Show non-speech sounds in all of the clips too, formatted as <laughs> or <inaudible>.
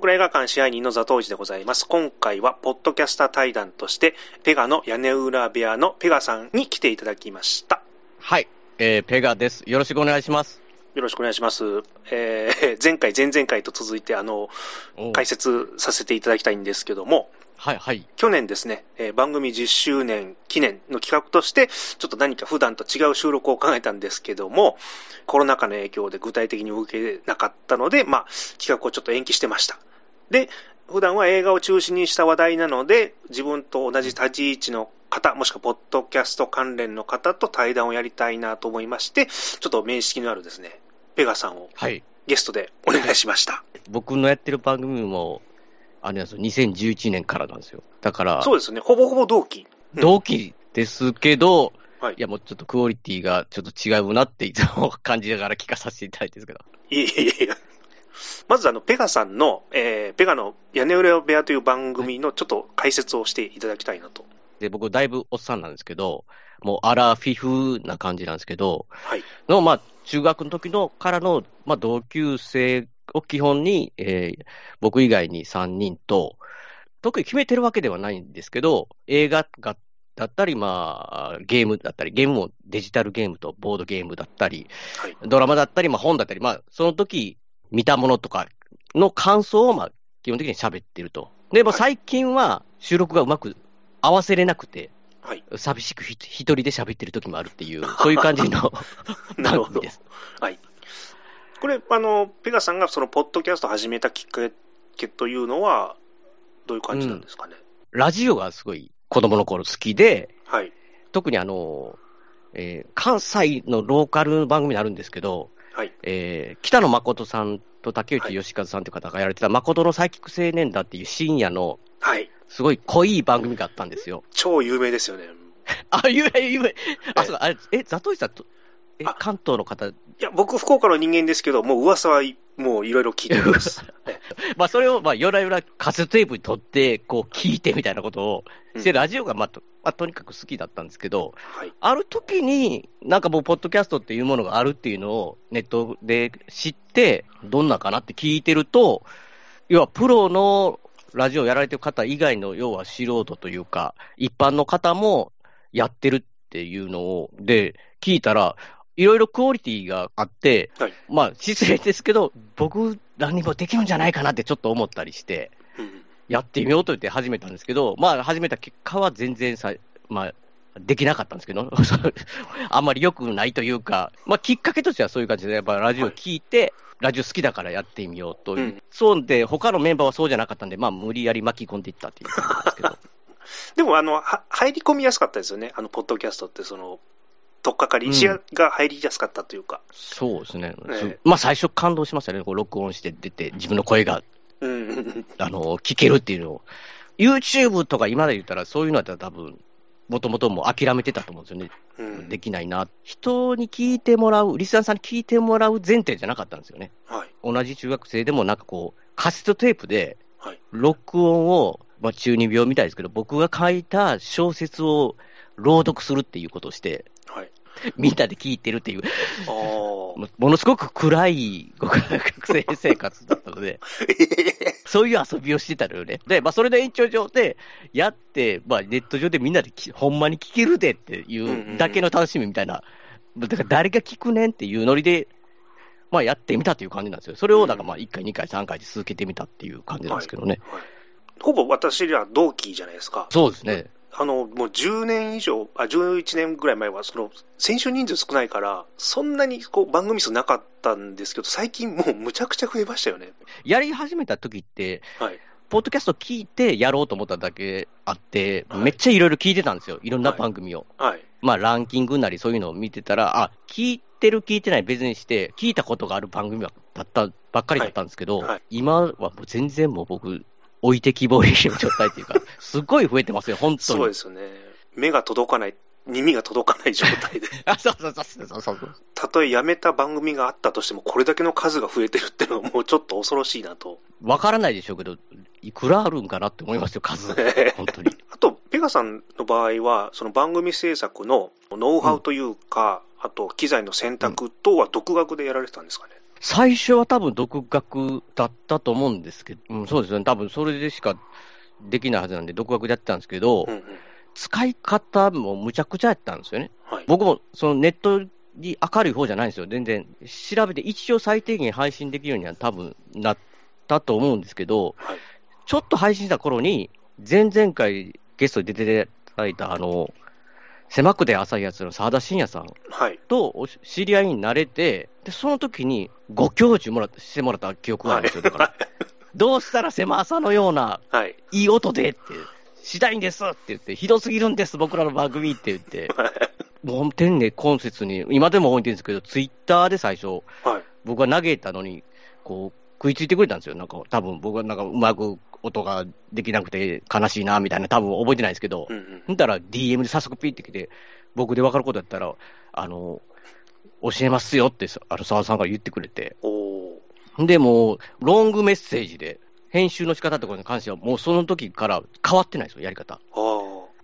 えー、ボンクラ映画館支配人の座頭市でございます。今回は、ポッドキャスター対談として、ペガの屋根裏部屋のペガさんに来ていただきました。はい、えー、ペガです。よろしくお願いします。よろしくお願いします。えー、<laughs> 前回、前々回と続いて、あの、解説させていただきたいんですけども、はいはい。去年ですね、えー、番組10周年記念の企画として、ちょっと何か普段と違う収録を考えたんですけども、コロナ禍の影響で具体的に動けなかったので、まあ、企画をちょっと延期してました。で、普段は映画を中心にした話題なので、自分と同じ立ち位置の方、もしくはポッドキャスト関連の方と対談をやりたいなと思いまして、ちょっと面識のあるですね、ペガさんをゲストでお願いしました。はい、僕のやってる番組もあれなんですよ、2011年からなんですよ。だから、そうですね、ほぼほぼ同期。同期ですけど、はい、いやもうちょっとクオリティがちょっと違うなっていつも感じながら聞かさせていただいてるんですけど。いえいえいえ。まずあの、ペガさんの、えー、ペガの屋根裏部屋という番組のちょっと解説をしていただきたいなと。で、僕だいぶおっさんなんですけど、もうアラフィフな感じなんですけど、はい。の、まあ、中学の時のからの、まあ、同級生を基本に、えー、僕以外に3人と、特に決めてるわけではないんですけど、映画がだったり、まあ、ゲームだったり、ゲームもデジタルゲームとボードゲームだったり、はい、ドラマだったり、まあ、本だったり、まあ、その時見たものとかの感想を、まあ、基本的に喋ってると。で、も最近は収録がうまく合わせれなくて、はい、寂しく一人で喋ってる時もあるっていう、そういう感じの <laughs> 番組です。はい。これ、あの、ペガさんがそのポッドキャスト始めたきっかけというのは、どういう感じなんですかね？うん、ラジオがすごい子供の頃好きで、はい、特にあの、えー、関西のローカル番組になるんですけど、はいえー、北野誠さんと竹内義和さんという方がやられてた、誠のサイキック青年だっていう深夜の、はい、すごい濃い番組があったんですよ。超有名ですよね。<laughs> あ、有名、有名。あ、そうか、あれ、え、ザトイさんと、え、関東の方？いや、僕、福岡の人間ですけど、もう噂はもういろいろ聞いてます。<laughs> まあ、それを、まあ、よらよらカセットテープに撮って、こう、聞いてみたいなことをして、ラジオが、まあと、まあ、とにかく好きだったんですけど、はい、ある時に、なんかもう、ポッドキャストっていうものがあるっていうのをネットで知って、どんなかなって聞いてると、要は、プロのラジオやられてる方以外の、要は素人というか、一般の方もやってるっていうのを、で、聞いたら、いろいろクオリティがあって、はい、まあ、失礼ですけど、僕らにもできるんじゃないかなってちょっと思ったりして、やってみようと言って始めたんですけど、まあ、始めた結果は全然さ、まあ、できなかったんですけど、<laughs> あんまり良くないというか、まあ、きっかけとしてはそういう感じで、やっぱラジオ聞いて、はい、ラジオ好きだからやってみようという、うん、そうで、他のメンバーはそうじゃなかったんで、まあ、無理やり巻き込んでいったっていう感じですけど。<laughs> でもあの入り込みやすかったですよね、あのポッドキャストって、そのとっかかり、視野が入りやすかったというか。そうですね。ねまあ最初感動しましたね。こう録音して出て、自分の声が、うん、あの、聞けるっていうのを。YouTube とか今で言ったらそういうのは多分、もともともう諦めてたと思うんですよね。うん、できないな。人に聞いてもらう、リスナーさんに聞いてもらう前提じゃなかったんですよね。はい、同じ中学生でもなんかこう、カセットテープで、録音を、まあ中二病みたいですけど、僕が書いた小説を朗読するっていうことをして、<laughs> みんなで聞いてるっていう、ものすごく暗い学生生活だったので、<laughs> そういう遊びをしてたのよね。で、まあ、それで延長上でやって、まあ、ネット上でみんなでほんまに聞けるでっていうだけの楽しみみたいな、だから誰が聞くねんっていうノリで、まあ、やってみたっていう感じなんですよ。それを、だからまあ、1回、2回、3回で続けてみたっていう感じなんですけどね。はいはい、ほぼ私ら同期じゃないですか。そうですね。あの、もう10年以上、あ、11年ぐらい前は、その、選手人数少ないから、そんなにこう番組数なかったんですけど、最近もうむちゃくちゃ増えましたよね。やり始めた時って、はい。ポッドキャスト聞いてやろうと思っただけあって、はい、めっちゃいろいろ聞いてたんですよ。いろんな番組を。はい。まあ、ランキングなりそういうのを見てたら、あ、聞いてる聞いてない別にして、聞いたことがある番組だったばっかりだったんですけど、はいはい、今はもう全然もう僕、置いてきぼりの状態っていうか、<laughs> すごい増えてますよ、本当に。そうですよね。目が届かない、耳が届かない状態で。<laughs> あ、そうそうそうそうそう。たとえやめた番組があったとしても、これだけの数が増えてるっていうのはもうちょっと恐ろしいなと。わからないでしょうけど、いくらあるんかなって思いますよ、数。本当に。あと、ペガさんの場合は、その番組制作のノウハウというか、うん、あと機材の選択等は独学でやられてたんですかね。最初は多分独学だったと思うんですけど、うん、そうですね、多分それでしかできないはずなんで、独学でやってたんですけど、うんうん。使い方もむちゃくちゃやったんですよね。はい。僕もそのネットに明るい方じゃないんですよ、全然。調べて一応最低限配信できるようには多分なったと思うんですけど、はい。ちょっと配信した頃に、前々回ゲストに出ていただいた、あの、狭くて浅いやつの沢田信也さんはい。とお知り合いになれて、で、その時にご教授もらしてもらった記憶があるんですよ。だから、どうしたら狭さのようなはい。いい音でって、したいんですって言って、ひどすぎるんです、僕らの番組って言って、もう天ね、今節に、今でも置いてるんですけど、ツイッターで最初、はい。僕が投げたのに、こう、食いついてくれたんですよ。なんか、多分僕はなんかうまく音ができなくて悲しいな、みたいな、多分覚えてないですけどう、んうん。ほんだら DM で早速ピッてきて、僕で分かることやったら、あの、教えますよって、あの、沢さんが言ってくれて、で、もう、ロングメッセージで、編集の仕方とかに関しては、もうその時から変わってないですよ、やり方。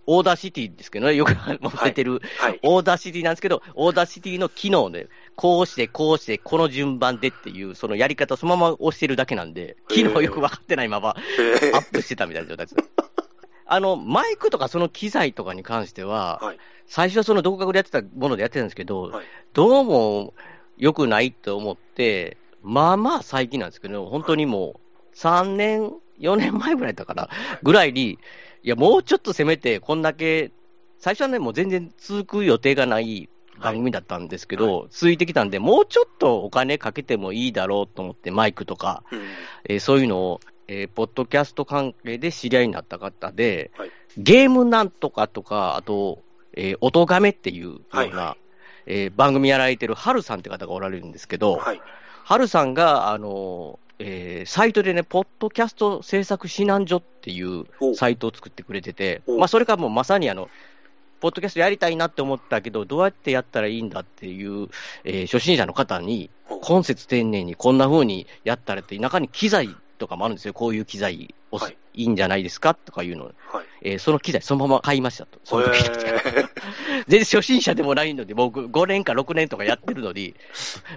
Audacity ですけどね、よく <laughs> 持っててる、はい。 Audacity なんですけど、 Audacity の機能で、こうして、こうして、この順番でっていう、そのやり方をそのまま押してるだけなんで、機能よく分かってないままアップしてたみたいな状態です。<laughs> あの、マイクとかその機材とかに関しては、はい。最初はその独学でやってたものでやってたんですけど、はい。どうも良くないと思って、まあまあ最近なんですけど、本当にもう3年、4年前ぐらいだったかな、ぐらいに、いや、もうちょっとせめて、こんだけ、最初はね、もう全然続く予定がない番組だったんですけど、続いてきたんで、もうちょっとお金かけてもいいだろうと思って、マイクとか、うん。えーそういうのを、えーポッドキャスト関係で知り合いになった方で、はい。ゲームなんとかとか、あと、えー、音亀っていうような、はいはえー番組やられてるハルさんって方がおられるんですけど、はい。ハルさんが、あのえーサイトでね、ポッドキャスト制作指南所っていうおサイトを作ってくれてて、おまあ、それがもうまさにあの、ポッドキャストやりたいなって思ったけど、どうやってやったらいいんだっていう、えー初心者の方に、お今節丁寧にこんな風にやったらって、中に機材とかもあるんですよ。こういう機材を、はいい、いんじゃないですかとかいうの、はい。えーその機材そのまま買いましたと。その時へー <laughs> 全然初心者でもないので、僕5年か6年とかやってるのに、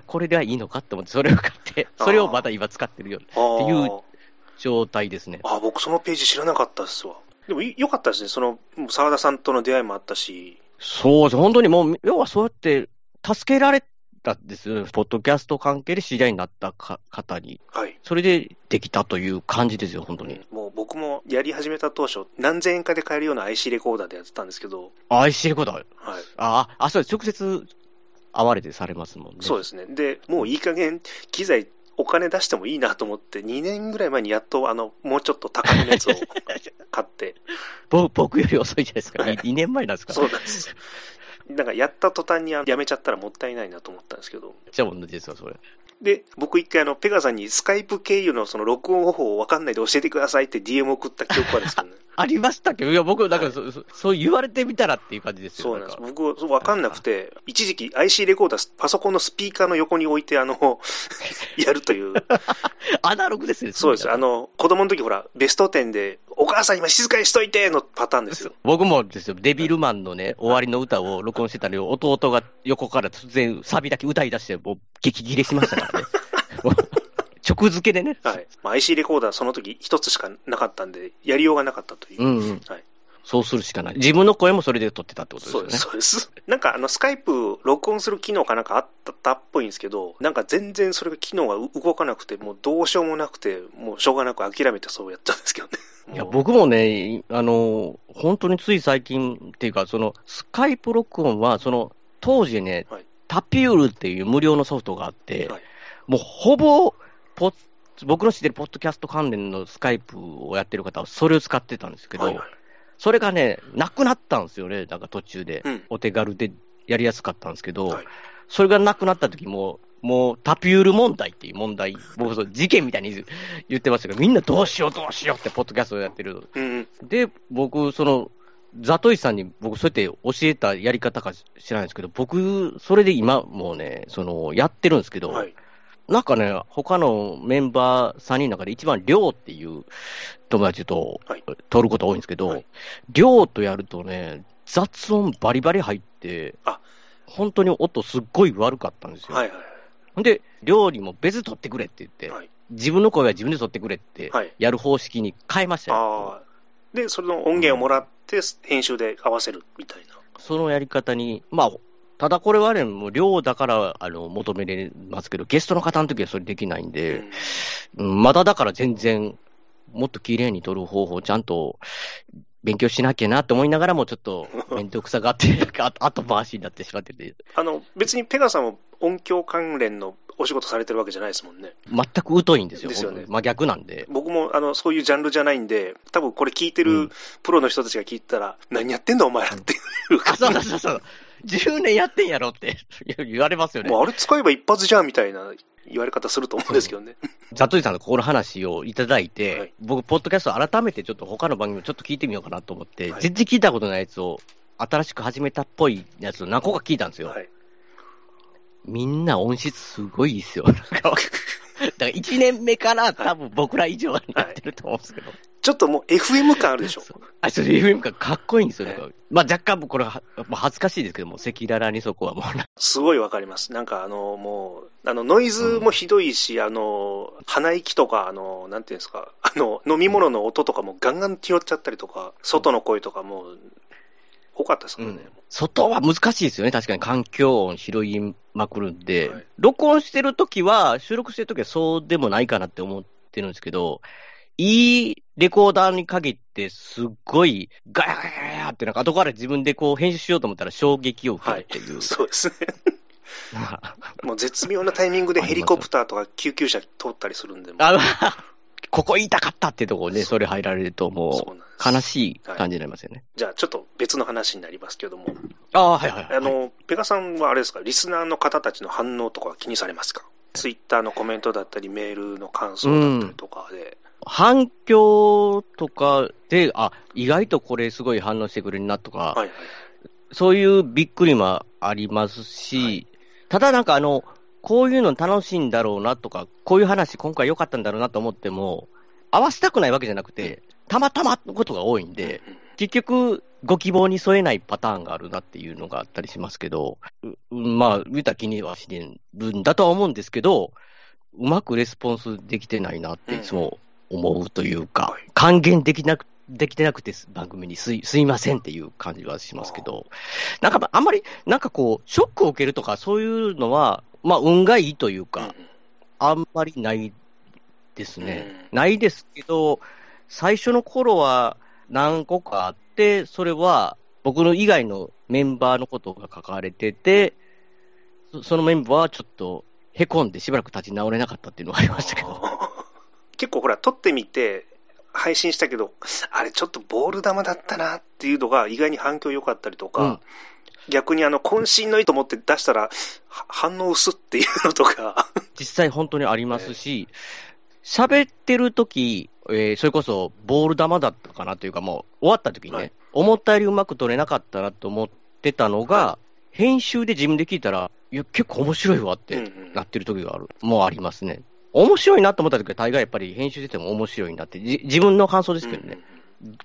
これではいいのかと思って、それを買って、それをまた今使ってるようなあーいう状態ですね。あー、僕そのページ知らなかったですわ。でもいよかったですね。その、沢田さんとの出会いもあったし。そうです。本当にもう、要はそうやって助けられたんですよ。ポッドキャスト関係で知り合いになったか方に。はい。それでできたという感じですよ、本当に。もう僕もやり始めた当初、何千円かで買えるような IC レコーダーでやってたんですけど、IC レコーダー。はい。ああ、あ、そうです。直接会われてされますもんね。そうですね。で、もういい加減、機材、お金出してもいいなと思って、2年ぐらい前にやっと、あの、もうちょっと高めのやつを <laughs> 買って、ぼ僕より遅いじゃないですか。はい 2, 年前なんですか。そうなんです。なんかやった途端にやめちゃったらもったいないなと思ったんですけど、じゃあ同じですよ、それ。で、僕一回あの、ペガさんにスカイプ経由のその録音方法をわかんないで教えてくださいって DM 送った記憶はですけどね。<laughs> ありましたけ？ど、いや、僕、だからそ、そそう言われてみたらっていう感じですよ。そうなんです。か僕、そうわかんなくて、一時期 IC レコーダー、パソコンのスピーカーの横に置いて、あの、<laughs> やるという。アナログですね。そうです。あの、子供の時ほら、ベスト10で、お母さん今静かにしといてのパターンですよ。僕もですよ、デビルマンのね、終わりの歌を録音してたのを、弟が横から突然サビだけ歌い出して、もう激切れしましたからね。<laughs> 直付けでね。はい。まあ、IC レコーダーその時一つしかなかったんで、やりようがなかったという。うんうん。はい。そうするしかない。自分の声もそれで撮ってたってことですよね。そうです、そうです。なんか、あの、スカイプ録音する機能かなんかあったっぽいんですけど、なんか全然それが機能がう動かなくて、もうどうしようもなくて、もうしょうがなく諦めてそうやったんですけどね。<laughs> いや、僕もね、あの、本当につい最近っていうか、その、スカイプ録音は、その、当時ね、はいタピュールっていう無料のソフトがあって、はいもうほぼ僕の知ってるポッドキャスト関連のスカイプをやってる方はそれを使ってたんですけど、はいはいそれがね、なくなったんですよね、なんか途中で。うんお手軽でやりやすかったんですけど、はいそれがなくなった時も、もうタピュール問題っていう問題、僕事件みたいに言ってましたけど、みんなどうしようどうしようってポッドキャストをやってる。うんうん。で、僕、その、ザトイさんに僕そうやって教えたやり方か知らないんですけど、僕、それで今もうね、その、やってるんですけど、はい。なんかね、他のメンバー3人の中で一番、りょうっていう友達とはい撮ること多いんですけどはい、りょうとやるとね、雑音バリバリ入ってあ、本当に音すっごい悪かったんですよ。はいはい。で、料理も別撮ってくれって言って、はい自分の声は自分で撮ってくれってはい、やる方式に変えましたよ。で、それの音源をもらって、編集で合わせるみたいな。そのやり方に、まあ、ただこれはね、もう量だからあの求めれますけど、ゲストの方の時はそれできないんで、うんまだだから全然、もっと綺麗に撮る方法をちゃんと勉強しなきゃなって思いながらも、ちょっと面倒くさがって、あ後回しになってしまってて、あの、別にペガさんも音響関連のお仕事されてるわけじゃないですもんね。全く疎いんですよ、ですよね真逆なんで。僕もあのそういうジャンルじゃないんで、多分これ聞いてるうんプロの人たちが聞いたら、何やってんだお前らっていううそうそうそう。10年やってんやろって <laughs> 言われますよねも。うあれ使えば一発じゃんみたいな言われ方すると思うんですけどね。<laughs> ザトリさんのここの話をいただいて、はい僕、ポッドキャスト改めてちょっと他の番組をちょっと聞いてみようかなと思って、はい全然聞いたことないやつを、新しく始めたっぽいやつを何個か聞いたんですよ。はい、<laughs> みんな音質すごいですよ。なんかだから1年目から多分僕ら以上になってると思うんですけど。ちょっともう FM 感あるでしょ。あ、それ FM がかっこいいんですよ。まあ若干これは、まあ、恥ずかしいですけども、赤裸々にそこはもうな、すごいわかります。なんかあの、もう、あの、ノイズもひどいし、あの、鼻息とか、あの、なんていうんですか、あの、飲み物の音とかもガンガン拾っちゃったりとか、外の声とかも、多かったですからね。外は難しいですよね。確かに環境音拾いまくるんで、はい録音してるときは、収録してるときはそうでもないかなって思ってるんですけど、いいレコーダーに限って、すっごいガヤガヤガヤって、なんか後から自分でこう編集しようと思ったら衝撃を受けはいるっていう。。<laughs> そうですね。<laughs> もう絶妙なタイミングでヘリコプターとか救急車通ったりするんで、あのここ言いたかったってところね、それ入られるともう悲しい感じになりますよね。じゃあちょっと別の話になりますけども、ああ、はいはいはい。あの、ペガさんはあれですか、リスナーの方たちの反応とかは気にされますか？ツイッターのコメントだったり、メールの感想だったりとかで。反響とかで、あ、意外とこれすごい反応してくれるなとか、はいはい。そういうびっくりもありますし、はいただなんかあの、こういうの楽しいんだろうなとか、こういう話今回良かったんだろうなと思っても、合わせたくないわけじゃなくて、たまたまのことが多いんで、うん結局、ご希望に添えないパターンがあるなっていうのがあったりしますけど、うまあ、見た気にはしてるんだとは思うんですけど、うまくレスポンスできてないなっていつも思うというか、はい還元できなくできてなくて番組にすいすいませんっていう感じはしますけど、なんかあんまり、なんかこう、ショックを受けるとかそういうのは、まあ、運がいいというか、うんあんまりないですね。うんないですけど、最初の頃は何個かあって、それは僕の以外のメンバーのことが書かれてて、そそのメンバーはちょっとへこんでしばらく立ち直れなかったっていうのがありましたけど。結構ほら、撮ってみて、配信したけど、あれちょっとボール球だったなっていうのが意外に反響良かったりとか、うん逆にあの、渾身のいいと思って出したら、は反応薄っていうのとか、実際本当にありますし、喋ってる時、えーそれこそボール球だったかなというか、もう終わった時にね、はい。思ったよりうまく取れなかったなと思ってたのが、編集で自分で聞いたら、いや、結構面白いわってうんうんなってる時がある、もうありますね。面白いなと思った時は大概やっぱり編集してても面白いなって、じ自分の感想ですけどね。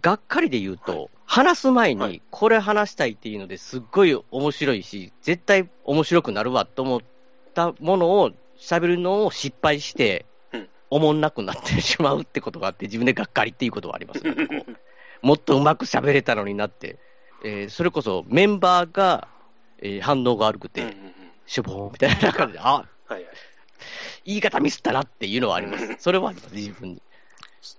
がっかりで言うと、はい。話す前にはい。これ話したいっていうのですっごい面白いし、絶対面白くなるわと思ったものを喋るのを失敗してうん、おもんなくなってしまうってことがあって、自分でがっかりっていうことはあります。<laughs> もっとうまく喋れたのになって、えーそれこそメンバーが、えー反応が悪くて、しょぼーんみたいな感じで、あはいはい。言い方ミスったなっていうのはあります。<laughs> それはあります、自分に。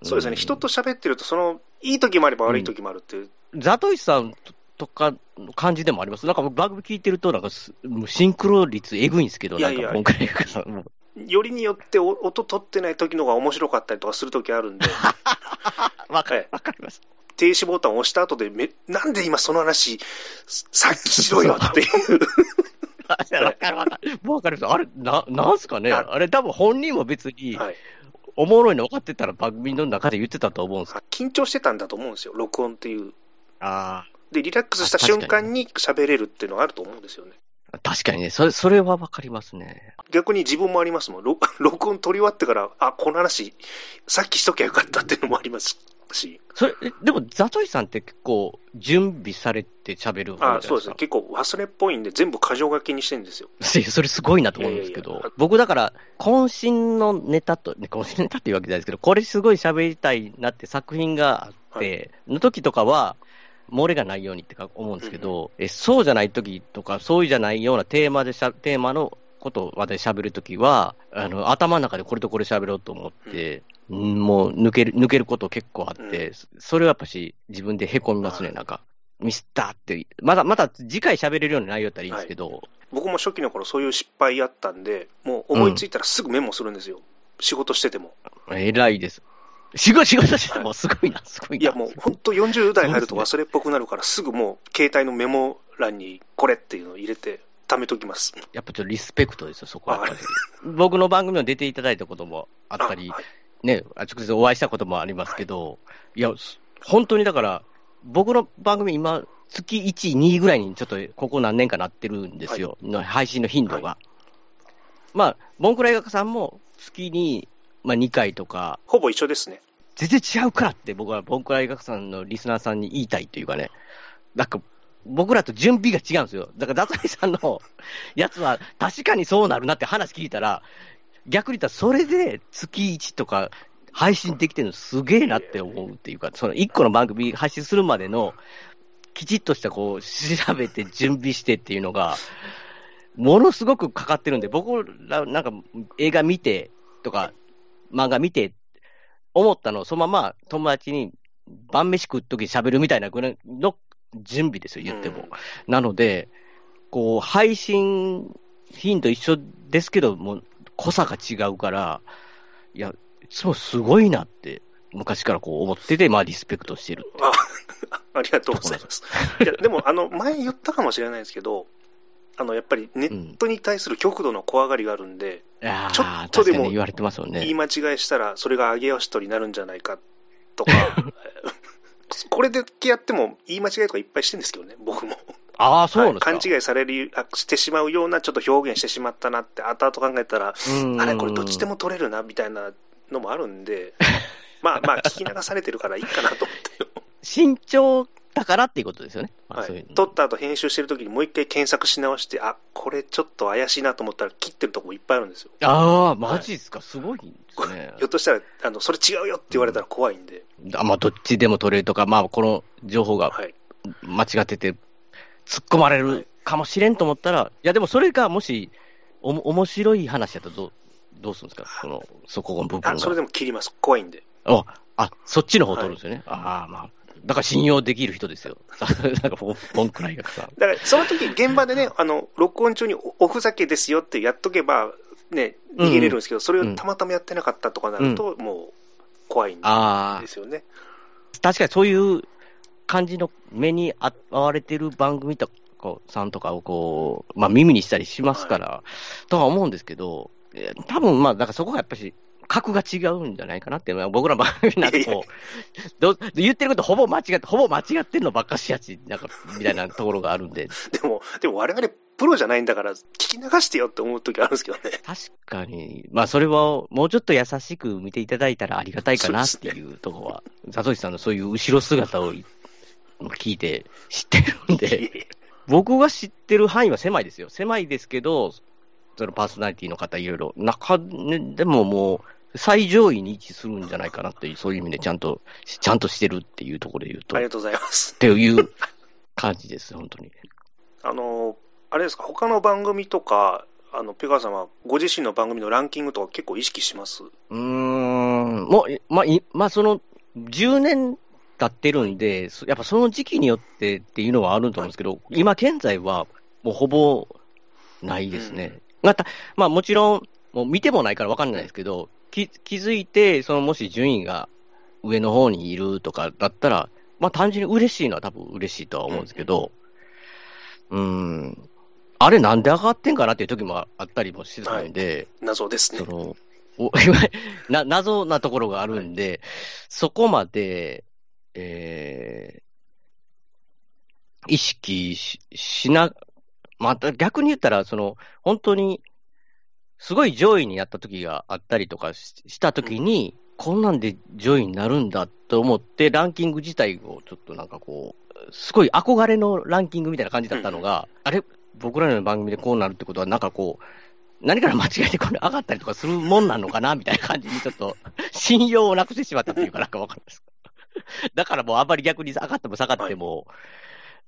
そうですね、うん人と喋ってると、その、いい時もあれば悪い時もあるっていう、ザトイさんとかの感じでもあります？なんか番組聞いてると、なんかシンクロ率えぐいんですけど、いやいやなんか今回よりによってお音取ってない時の方が面白かったりとかする時あるんで、<laughs> わかります。停止ボタンを押した後でめ、なんで今その話、さっきしろよっていう。わかるわかる。わかります。あれ、な、なんすかね？ああれ多分本人も別に、はいおもろいの分かってたら番組の中で言ってたと思うんです緊張してたんだと思うんですよ、録音っていう。あで、リラックスした瞬間に喋れるっていうのがあると思うんですよね。あ。確かにね、それ、それはわかりますね。逆に自分もありますもん。録録音取り終わってから、あ、この話、さっきしときゃよかったっていうのもあります。し。それ、えでも、ザトイさんって結構、準備されて喋る方。あそうですね。結構忘れっぽいんで、全部箇条書きにしてるんですよ。それすごいなと思うんですけど、いやいや僕だから、渾身のネタと、ね、渾身のネタっていうわけじゃないですけど、これすごい喋りたいなって作品があって、の時とかは、漏れがないようにってか思うんですけど、えそうじゃない時とか、そうじゃないようなテーマでしゃ、テーマのことまで喋るときは、あの、頭の中でこれとこれ喋ろうと思って、うんもう抜ける、抜けること結構あって、それはやっぱし自分で凹みますね、はいなんか。ミスったって、まだ、まだ次回喋れるような内容だったらいいんですけど、僕も初期の頃そういう失敗あったんで、もう思いついたらすぐメモするんですよ。仕事してても。偉いです。仕事、仕事してもすごいな、すごいな。いやもう本当40代入ると忘れっぽくなるから、すぐもう携帯のメモ欄にこれっていうのを入れて、貯めときます。やっぱちょっとリスペクトですよ、そこは。僕の番組に出ていただいたこともあったり、はいね、直接お会いしたこともありますけど、いや、す本当にだから、僕の番組今、月1、2ぐらいにちょっとここ何年かなってるんですよ、の配信の頻度が。はまあ、ボンクラ映画さんも月に、まあ、2回とか、ほぼ一緒ですね。全然違うからって僕はボンクラ映画さんのリスナーさんに言いたいというかね、なんか僕らと準備が違うんですよ。だから、ダザイさんのやつは確かにそうなるなって話聞いたら、逆に言ったらそれで月1とか配信できてるのすげえなって思うっていうか、その1個の番組配信するまでのきちっとしたこう調べて準備してっていうのが、ものすごくかかってるんで、僕らなんか映画見てとか漫画見て思ったのをそのまま友達に晩飯食っとき喋るみたいなぐらいの準備ですよ、言っても。うんなので、こう、配信頻度一緒ですけど、もう、濃さが違うから、いや、いつもすごいなって、昔からこう思ってて、まあ、リスペクトしてる。あありがとうございます。<laughs> いやでも、あの、前言ったかもしれないですけど、あの、やっぱりネットに対する極度の怖がりがあるんで、いやーちょっとでも言われてますよね。言い間違いしたら、それが上げ足取りになるんじゃないかとか、<laughs> これでやっても言い間違いとかいっぱいしてるんですけどね、僕も。ああ、そうなんですか。はい勘違いされるあしてしまうような、ちょっと表現してしまったなって、後々考えたら、うん。あれ、これどっちでも取れるなみたいなのもあるんで、<laughs> まあまあ、聞き流されてるからいいかなと思って、慎重だからっていうことですよね。まあはい。う、い撮った後編集してる時にもう一回検索し直して、あこれちょっと怪しいなと思ったら、切ってるとこもいっぱいあるんですよ。ああ、マジですか、すごいですね。ひょっとしたら、あのそれ違うよって言われたら怖いんで、あまあ、どっちでも取れるとか、まあ、この情報がはい、間違ってて、突っ込まれるかもしれんと思ったら、いや、でもそれがもし、おも面白い話だとどうどうするんですか、そのそこの部分それでも切ります、怖いんで。ああ、そっちの方取るんですよね。ああ、まあ、だから信用できる人ですよ。<laughs> なんか、ボンボンクライ学さん。だから、その時現場でね、あの、録音中におおふざけですよってやっとけば、ね、逃げれるんですけど、それをたまたまやってなかったとかなると、もう、怖いんあですよね。あ、確かにそういう感じの目にあ遭われてる番組とかさんとかをこう、まあ耳にしたりしますから、とは思うんですけど、えー多分まあ、だからそこがやっぱり、格が違うんじゃないかなっていうのは、僕らの番組なんかこう、ど言ってることほぼ間違って、ほぼ間違ってるのばっかしやし、なんか、みたいなところがあるんで、でも、でも我々プロじゃないんだから、聞き流してよって思う時あるんですけどね。確かに、まあそれはもうちょっと優しく見ていただいたらありがたいかなっていうところは、<laughs> ザトシさんのそういう後ろ姿を聞いて知ってるんで、<laughs> 僕が知ってる範囲は狭いですよ。狭いですけど、そのパーソナリティの方いろいろ、中でももう最上位に位置するんじゃないかなっていう、そういう意味でちゃんと、ちゃんとしてるっていうところで言うと、っありがとうございます。ていう感じです、本当に。あの、あれですか、他の番組とか、あの、ペガさんはご自身の番組のランキングとか結構意識します？うーん、もう、まあ、いまあ、その、10年経ってるんで、そやっぱその時期によってっていうのはあると思うんですけど、今現在は、もうほぼないですね。また、まあもちろん、もう見てもないから分かんないですけど、き気づいて、そのもし順位が上の方にいるとかだったら、まあ単純に嬉しいのは多分嬉しいとは思うんですけど、うーん、あれなんで上がってんかなっていう時もあったりもしてたんで、謎ですね。そ。の、お <laughs> な、謎なところがあるんで、そこまで、えー、意識ししな、また逆に言ったら、その、本当に、すごい上位にやった時があったりとかしした時に、こんなんで上位になるんだと思って、ランキング自体をちょっとなんかこう、すごい憧れのランキングみたいな感じだったのが、あれ、僕らの番組でこうなるってことは、なんかこう、何から間違えてこれ上がったりとかするもんなのかなみたいな感じにちょっと信用をなくしてしまったっていうかなんかわかるんです <laughs> だからもうあんまり逆に上がっても下がっても、はい。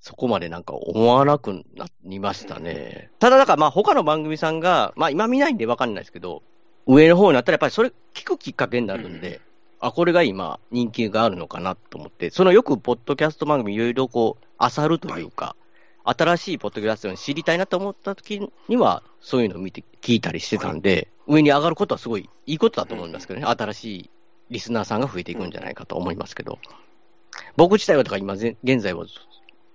そこまでなんか思わなくなりましたね。ただ、だからまあ他の番組さんが、まあ今見ないんでわかんないですけど、上の方になったらやっぱりそれ聞くきっかけになるんで、あ、これが今人気があるのかなと思って、そのよくポッドキャスト番組いろいろこう、漁るというか、はい、新しいポッドキャストを知りたいなと思った時には、そういうのを見て、聞いたりしてたんで、はい、上に上がることはすごいいいことだと思いますけどね、新しいリスナーさんが増えていくんじゃないかと思いますけど、僕自体はとか今、現在は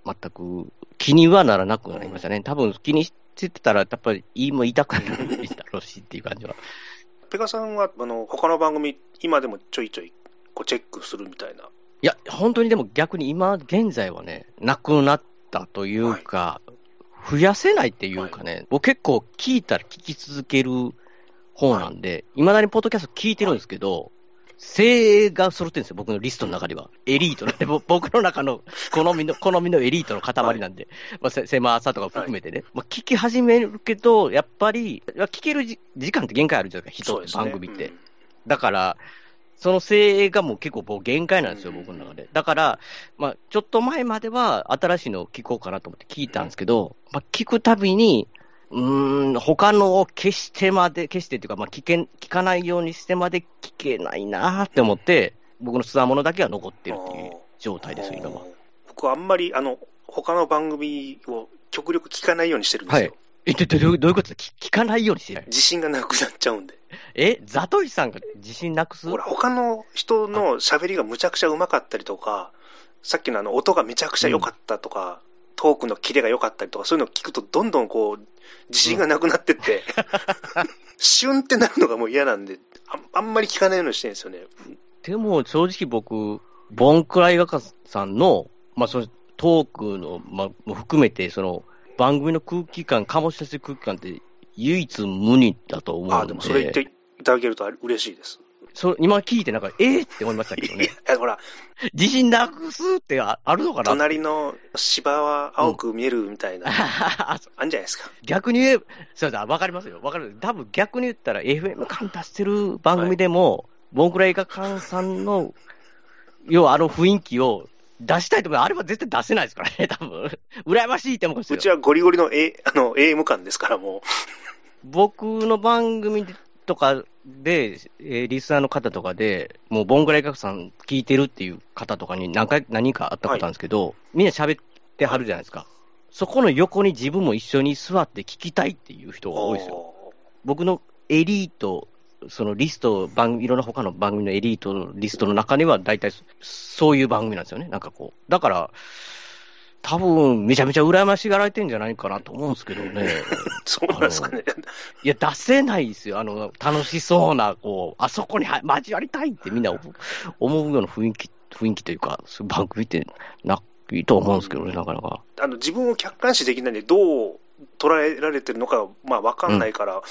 全く気にはならなくなりましたね。多分気にしてたら、やっぱり言いも言いたくなるんだろうしっていう感じは。ペガさんは、あの、他の番組、今でもちょいちょい、こう、チェックするみたいな。いや、本当にでも逆に今、現在はね、なくなったというか、はい、増やせないっていうかね、はい、僕結構聞いたら聞き続ける方なんで、い、まだにポッドキャスト聞いてるんですけど、精鋭が揃ってるんですよ、僕のリストの中では。エリートなんで、<laughs> 僕の中の好みの、好みのエリートの塊なんで、まあ、狭さとか含めてね、まあ、聞き始めるけど、やっぱり、聞ける時間って限界あるじゃないですか、人、番組って。だから、その精鋭がもう結構もう限界なんですよ、僕の中で。だから、まあ、ちょっと前までは新しいのを聞こうかなと思って聞いたんですけど、まあ、聞くたびに、うん、他のを消してまで、消してっていうか、まあ聞け、聞かないようにしてまで聞けないなって思って、僕のつわものだけは残ってるっていう状態です、今は。僕はあんまり、あの、他の番組を極力聞かないようにしてるんですよ。はい。え、どどういうこと聞聞かないようにしてる自信がなくなっちゃうんで。え、ザトイさんが自信なくす？ほら、他の人の喋りがむちゃくちゃうまかったりとか、さっきのあの音がめちゃくちゃ良かったとか、うん、トークのキレが良かったりとか、そういうのを聞くとどんどんこう、自信がなくなってって、<laughs> シュンってなるのがもう嫌なんであ、あんまり聞かないようにしてるんですよね。でも正直僕、ボンクライ画家さんの、まあ、そのトークの、まあ、も含めて、その番組の空気感、醸し出す空気感って唯一無二だと思うんで。あ、でもそれ言っていただけると嬉しいです。そ今聞いてなんか、えー、って思いましたけどね。ほら。自信なくすってあるのかな？隣の芝は青く見えるみたいな、うん、あんじゃないですか？逆に言え、そうだ、わかりますよ。わかる。多分逆に言ったら FM 感出してる番組でも、はい、ボンクラ映画館さんの、要はあの雰囲気を出したいとか、あれは絶対出せないですからね、<laughs> 多分。羨ましいって思う。うちはゴリゴリの、A、あの AM 感ですから、もう。僕の番組とかで、えー、リスナーの方とかで、もうボングライカさん聞いてるっていう方とかに何回、何かあったことあるんですけど、はい、みんな喋ってはるじゃないですか。そこの横に自分も一緒に座って聞きたいっていう人が多いですよ。僕のエリート、そのリスト、番いろんな他の番組のエリートのリストの中には大体そういう番組なんですよね。なんかこう。だから、多分めちゃめちゃ羨ましがられてんじゃないかなと思うんですけどね。<laughs> そうなんですかね。いや、出せないですよ。あの、楽しそうな、こう、あそこに交わりたいってみんな思うような雰囲気、雰囲気というか、そういう番組ってないいと思うんですけどね、なかなか。あの、自分を客観視できないんで、どう捉えられてるのか、まあ、わかんないから、うん、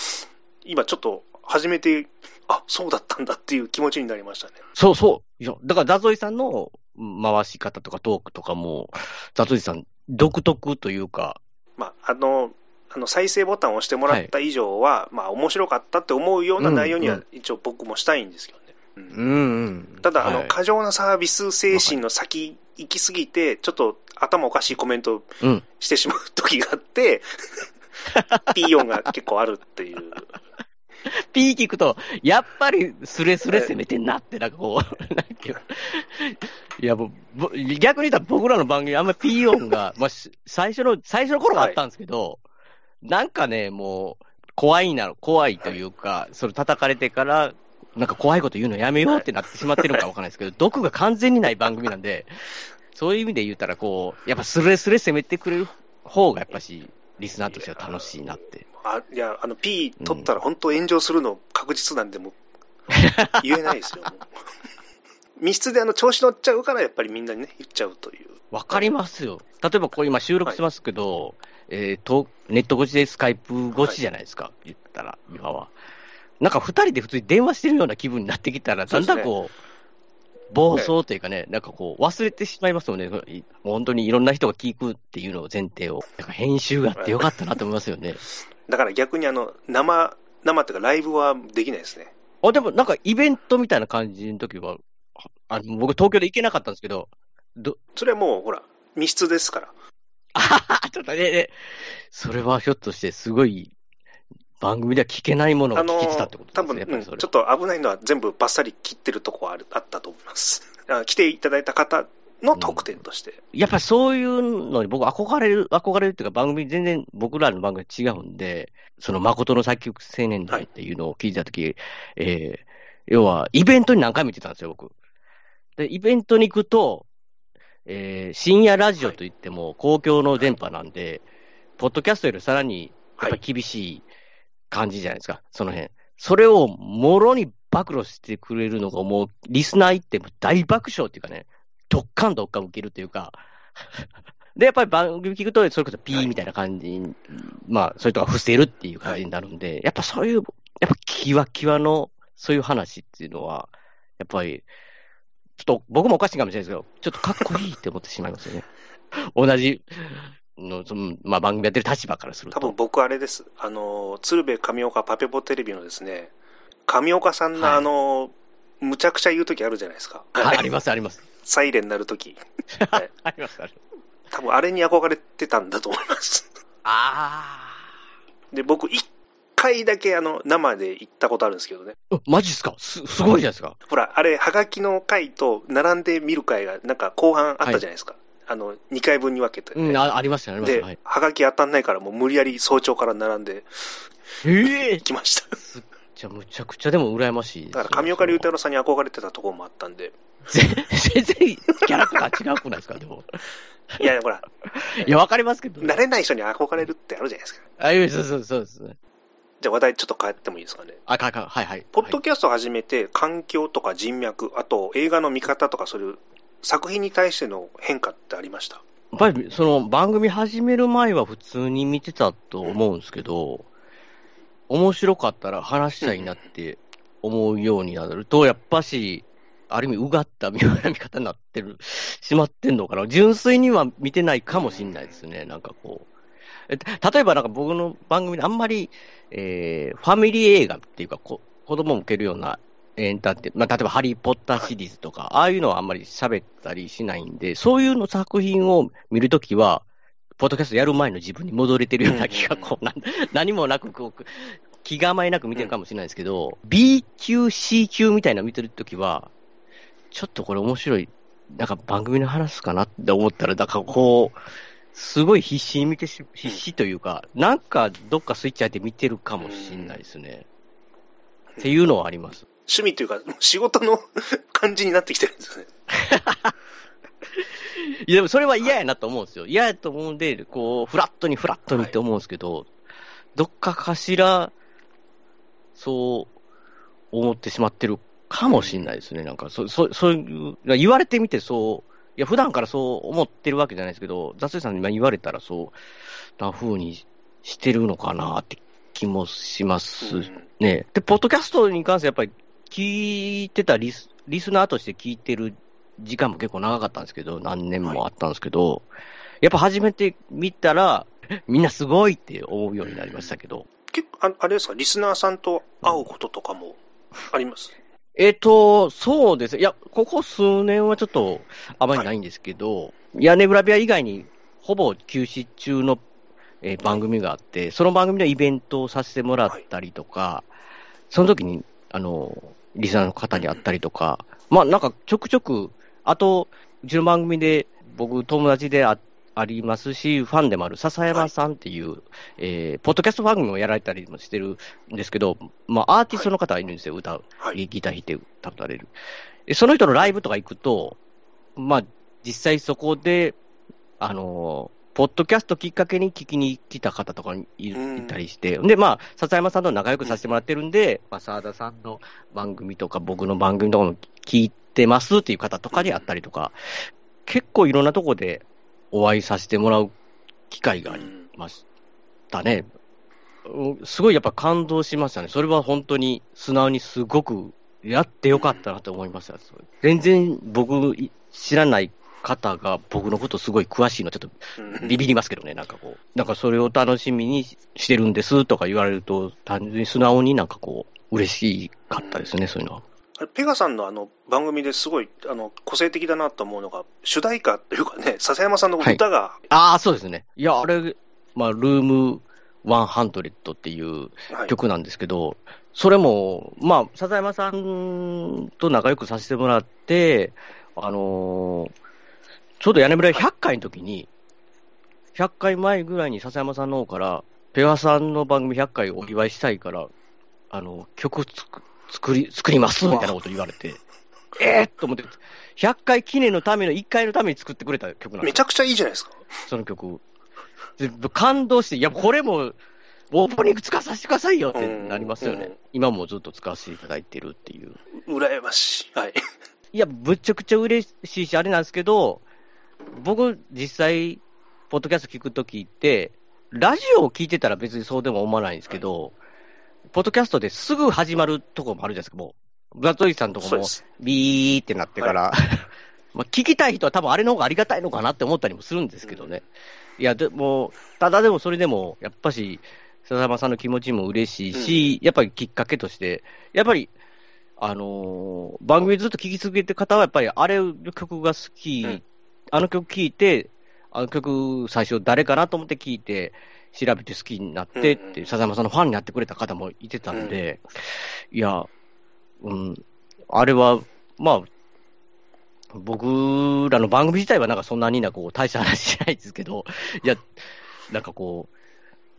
今ちょっと、初めて、あ、そうだったんだっていう気持ちになりましたね。そうそう。いや、だから、ダゾイさんの回し方とかトークとかも、ザトジさん、独特というか。まあ、あの、あの再生ボタンを押してもらった以上は、はい、まあ、面白かったって思うような内容には、一応僕もしたいんですけどね。うん、うんただ、あの、過剰なサービス精神の先行きすぎて、ちょっと頭おかしいコメントしてしまう時があって、うん、ピーヨンが結構あるっていう。ピー聞くと、やっぱりスレスレ攻めてんなって、なんかこう、<laughs> なんか、いやもう、逆に言ったら僕らの番組、あんまりピー音が、<laughs> まあ、最初の、最初の頃があったんですけど、はい、なんかね、もう、怖いな、怖いというか、はい、それ叩かれてから、なんか怖いこと言うのやめようってなってしまってるのかわからないですけど、<laughs> 毒が完全にない番組なんで、そういう意味で言ったら、こう、やっぱスレスレ攻めてくれる方がやっぱし、リスナーとしては楽しいなって。あいや、あの、P 取ったら本当炎上するの確実なんで、もう、<laughs> 言えないですよ。密室であの調子乗っちゃうから、やっぱりみんなにね、言っちゃうという。わかりますよ。例えばこう今収録してますけど、はい、えー、と、ネット越しでスカイプ越しじゃないですか、はい、言ったら、今は。なんか二人で普通に電話してるような気分になってきたら、だんだんこう、暴走というかね、なんかこう、忘れてしまいますよね。本当にいろんな人が聞くっていうのを前提を。なんか編集があってよかったなと思いますよね。<laughs> だから逆にあの、生、生っていうかライブはできないですね。あ、でもなんかイベントみたいな感じの時は、あの僕東京で行けなかったんですけど、ど、それはもう、ほら、密室ですから。あははちょっとね、ねそれはひょっとしてすごい番組では聞けないものが聞けてたってことですね。多分、うん、ちょっと危ないのは全部バッサリ切ってるとこはあるあったと思います。来ていただいた方の特典として。うん、やっぱりそういうのに僕憧れる、憧れるっていうか番組全然僕らの番組違うんで、その誠の作曲青年団っていうのを聞いたとき、はい、えー、要はイベントに何回も行ってたんですよ、僕。で、イベントに行くと、えー、深夜ラジオといっても公共の電波なんで、はい、ポッドキャストよりさらにやっぱ厳しい感じじゃないですか、その辺。それをもろに暴露してくれるのがもう、リスナー行っても大爆笑っていうかね、どっかんどっかん受けるというか、<laughs> で、やっぱり番組聞くと、それこそピーみたいな感じに、まあ、そういうとこ伏せるっていう感じになるんで、やっぱそういう、やっぱキワキワの、そういう話っていうのは、やっぱり、ちょっと僕もおかしいかもしれないですけど、ちょっとかっこいいって思ってしまいますよね。同じの、そのまあ、番組やってる立場からすると。多分僕あれです。あの、鶴瓶上岡パペポテレビのですね、上岡さんのあの、はい、むちゃくちゃ言うときあるじゃないですか。はい、あります、あります。サイレン鳴るとき。はい、あります、あります。多分あれに憧れてたんだと思います。ああ。で、僕、一回だけあの、生で行ったことあるんですけどね。マジっすか？す、すごいじゃないですか。ほら、あれ、はがきの回と並んで見る回が、なんか後半あったじゃないですか。はいあの、2回分に分けて、ね、うん、あありましたね、ありました。で、はい、はがき当たんないから、もう無理やり早朝から並んで、ええー、来ました。じゃむちゃくちゃでも羨ましい。だから、上岡龍太郎さんに憧れてたところもあったんで。全然、キャラクター違うくないですか、でも。いや、ほら。いや、わかりますけど、ね。慣れない人に憧れるってあるじゃないですか。あ、いや、そうそうそうですね。じゃあ話題ちょっと変えてもいいですかね。あ、かか、はいはい。ポッドキャストを始めて、環境とか人脈、あと映画の見方とか、そういう作品に対しての変化ってありました？やっぱりその番組始める前は普通に見てたと思うんですけど、面白かったら話したいなって思うようになると、やっぱし、ある意味、うがった見方になってる、しまってんのかな。純粋には見てないかもしれないですね、なんかこう。例えばなんか僕の番組であんまり、えー、ファミリー映画っていうかこ、子供も受けるようなエンターテイまあ、例えばハリー・ポッターシリーズとか、ああいうのはあんまり喋ったりしないんで、そういうの作品を見るときは、ポッドキャストやる前の自分に戻れてるような気が、こう、<laughs> 何もなく、こう、気構えなく見てるかもしれないですけど、B 級、C 級みたいなの見てるときは、ちょっとこれ面白い、なんか番組の話すかなって思ったら、だからこう、すごい必死に見てし、必死というか、なんかどっかスイッチ入って見てるかもしれないですね。っていうのはあります。趣味というか、仕事の <laughs> 感じになってきてるんですね。<laughs> いや、でもそれは嫌やなと思うんですよ。嫌やと思うんで、こう、フラットにフラットにって思うんですけど、はい、どっかかしら、そう思ってしまってるかもしれないですね。なんか、そ、そ、そういう、言われてみてそう、いや、普段からそう思ってるわけじゃないですけど、雑誌さんに今言われたらそうな風にしてるのかなって気もしますね。で、ポッドキャストに関してやっぱり聞いてたリスリスナーとして聞いてる時間も結構長かったんですけど、何年もあったんですけど、はい、やっぱ初めて見たら、<laughs> みんなすごいって思うようになりましたけど。結構、あれですか、リスナーさんと会うこととかもあります、えっ、ー、と、そうです。いや、ここ数年はちょっとあまりないんですけど、はい、屋根裏部屋以外にほぼ休止中の、えー、番組があって、その番組でイベントをさせてもらったりとか、はい、その時に、あの、リスナーの方に会ったりとか、まあなんかちょくちょく、あと、うちの番組で僕友達であありますし、ファンでもある笹山さんっていう、はい、えー、ポッドキャスト番組もやられたりもしてるんですけど、まあアーティストの方がいるんですよ、歌う。はい、ギター弾いて歌われる。その人のライブとか行くと、まあ実際そこで、あのポッドキャストきっかけに聞きに来た方とかいたりして、で、まあ、笹山さんと仲良くさせてもらってるんで、まあ、沢田さんの番組とか、僕の番組とかも聞いてますっていう方とかに会ったりとか、結構いろんなとこでお会いさせてもらう機会がありましたね。うんすごいやっぱ感動しましたね。それは本当に素直にすごくやってよかったなと思いました。全然僕い知らない方が僕のことすごい詳しいのちょっとうんビビりますけどね、なんかこう。なんかそれを楽しみにしてるんですとか言われると、単純に素直になんかこう、嬉しかったですね、そういうのは。ペガさんのあの番組ですごいあの個性的だなと思うのが、主題歌というかね、<laughs> 笹山さんの歌が、ああ、そうですね。いや、あれ、まあ、ルーム100っていうはい曲なんですけど、それも、まあ、笹山さんと仲良くさせてもらって、あのーちょうど屋根村100回の時に、100回前ぐらいに笹山さんの方から、ペガさんの番組100回お祝いしたいから、あの、曲つく作り、作りますみたいなこと言われて、えーっと思って、100回記念のための1回のために作ってくれた曲なんですよめちゃくちゃいいじゃないですか。その曲。で感動して、いや、これも、オープニング使わさせてくださいよってなりますよね。うん今もずっと使わせていただいてるっていう。羨ましい。はい。いや、ぶっちゃくちゃ嬉しいし、あれなんですけど、僕、実際、ポッドキャスト聞くときって、ラジオを聞いてたら別にそうでも思わないんですけど、ポッドキャストですぐ始まるとこもあるじゃないですか、もう。ブラッドリーさんのとこも。ビーってなってから、<laughs> まあ聞きたい人は多分あれの方がありがたいのかなって思ったりもするんですけどね。いや、でも、ただでもそれでも、やっぱし、笹山さんの気持ちも嬉しいし、やっぱりきっかけとして、やっぱり、あのー番組ずっと聴き続けてる方は、やっぱりあれの曲が好き、うんあの曲聴いて、あの曲最初誰かなと思って聴いて、調べて好きになってって、うんうん。笹山さんのファンになってくれた方もいてたんで、いや、うん、あれは、まあ、僕らの番組自体はなんかそんなになこう大した話しないですけど、いや、なんかこう、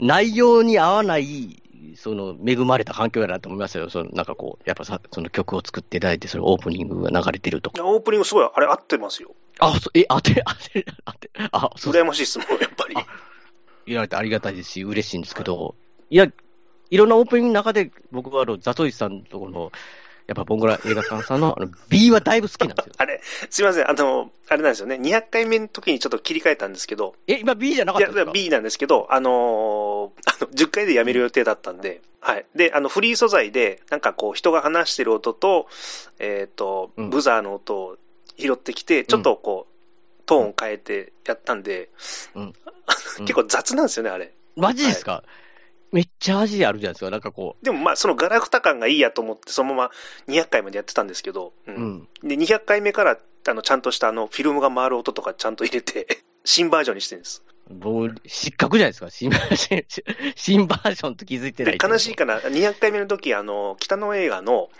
内容に合わない、その恵まれた環境やなと思いますよ。そのなんかこう、やっぱさ、その曲を作っていただいて、それオープニングが流れてるとオープニングすごい、あれ合ってますよ。あ、そえ、当て、当て、当て、あ、そう羨ましいですもん、やっぱり。あ言われてありがたいですし、嬉しいんですけど、いや、いろんなオープニングの中で、僕はあの、ザトイさんのところの、やっぱボンゴラ映画館さんのあの B はだいぶ好きなんですよ。<laughs> あれ、すいません、あの、あれなんですよね、200回目の時にちょっと切り替えたんですけど、え、今 B じゃなかいやったんですか？B なんですけど、あのー <laughs> あの10回でやめる予定だったんで、はい。で、あの、フリー素材で、なんかこう、人が話してる音と、えっ、と、うん。ブザーの音を拾ってきて、ちょっとこう、トーン変えてやったんで、うん。<laughs> 結構雑なんですよね、あれ。マジですか、めっちゃ味あるじゃないですか。なんかこでもまあ、そのガラクタ感がいいやと思って、そのまま200回までやってたんですけど、うう。うん。で、200回目から、あの、ちゃんとしたあの、フィルムが回る音とかちゃんと入れて、<laughs> 新バージョンにしてるんです。僕、失格じゃないですか。新バージョン、<laughs> 新バージョンと気づいてないで、悲しいかな、200回目の時、あの、北の映画の、